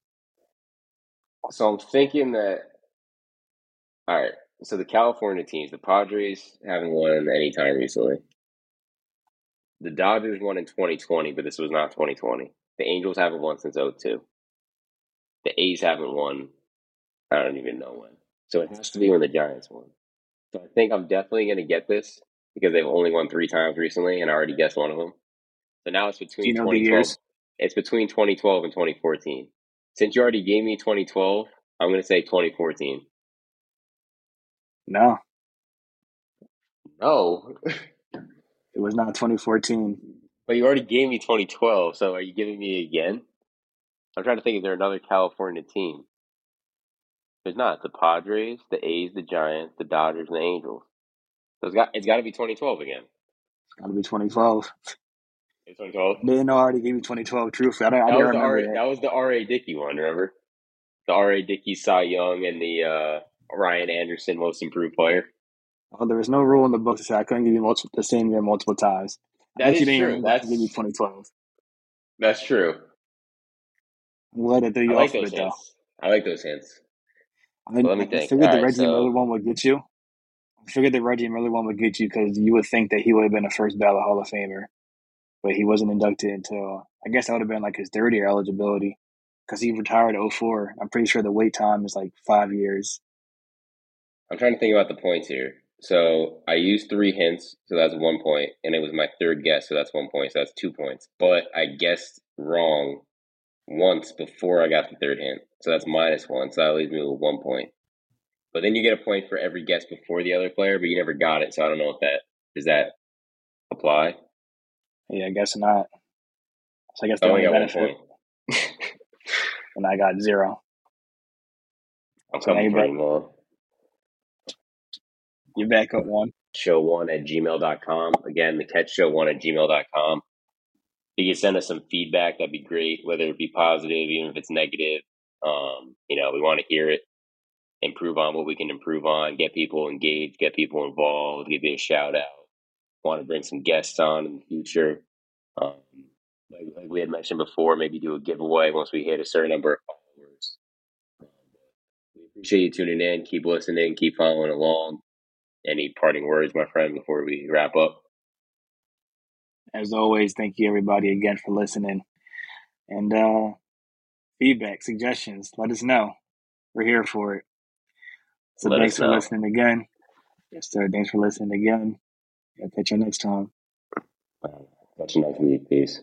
So I'm thinking that. All right. So the California teams, the Padres haven't won any time recently. The Dodgers won in 2020, but this was not 2020. The Angels haven't won since 02. The A's haven't won. I don't even know when. So it has to be when the Giants won. So I think I'm definitely going to get this because they've only won three times recently, and I already guessed one of them. So now it's between you know 2012. It's between 2012 and 2014. Since you already gave me 2012, I'm going to say 2014. No. No. it was not 2014. But you already gave me 2012, so are you giving me again? I'm trying to think if there's another California team. There's not. The Padres, the A's, the Giants, the Dodgers, and the Angels. So it's got it's got to be 2012 again. It's got to be 2012. It's 2012. They know already gave me 2012. Truthfully, I don't. That, I was the R, that. that was the R.A. Dickey one. Remember the R.A. Dickey, Cy Young, and the uh, Ryan Anderson Most Improved Player. Oh, there was no rule in the book to say I couldn't give you multiple, the same year multiple times. That is true. That's give me 2012. That's true. I'm glad you I like off those it, hints. though. I like those hints. I, well, let me I think. figured All the right, Reggie so... Miller one would get you. I figured the Reggie Miller one would get you because you would think that he would have been a first ballot Hall of Famer, but he wasn't inducted until I guess that would have been like his third year eligibility because he retired 04. I'm pretty sure the wait time is like five years. I'm trying to think about the points here. So I used three hints, so that's one point, and it was my third guess, so that's one point, so that's two points. But I guessed wrong once before I got the third hint, so that's minus one, so that leaves me with one point. But then you get a point for every guess before the other player, but you never got it, so I don't know if that does that apply. Yeah, I guess not. So I guess the only got one point, and I got zero. I'm so coming for you more. You're back up one. Show one at gmail.com. Again, the catch show one at gmail.com. If you can send us some feedback, that'd be great, whether it be positive, even if it's negative. Um, you know, we want to hear it. improve on what we can improve on, get people engaged, get people involved, give you a shout out. Want to bring some guests on in the future. Um, like, like, we had mentioned before, maybe do a giveaway once we hit a certain number of followers. Um, we appreciate you tuning in. Keep listening. Keep following along. Any parting words, my friend, before we wrap up? As always, thank you everybody again for listening. And uh, feedback, suggestions, let us know. We're here for it. So Let thanks for listening again. Yes, sir. Thanks for listening again. I'll catch you next time. Catch you next week. Peace.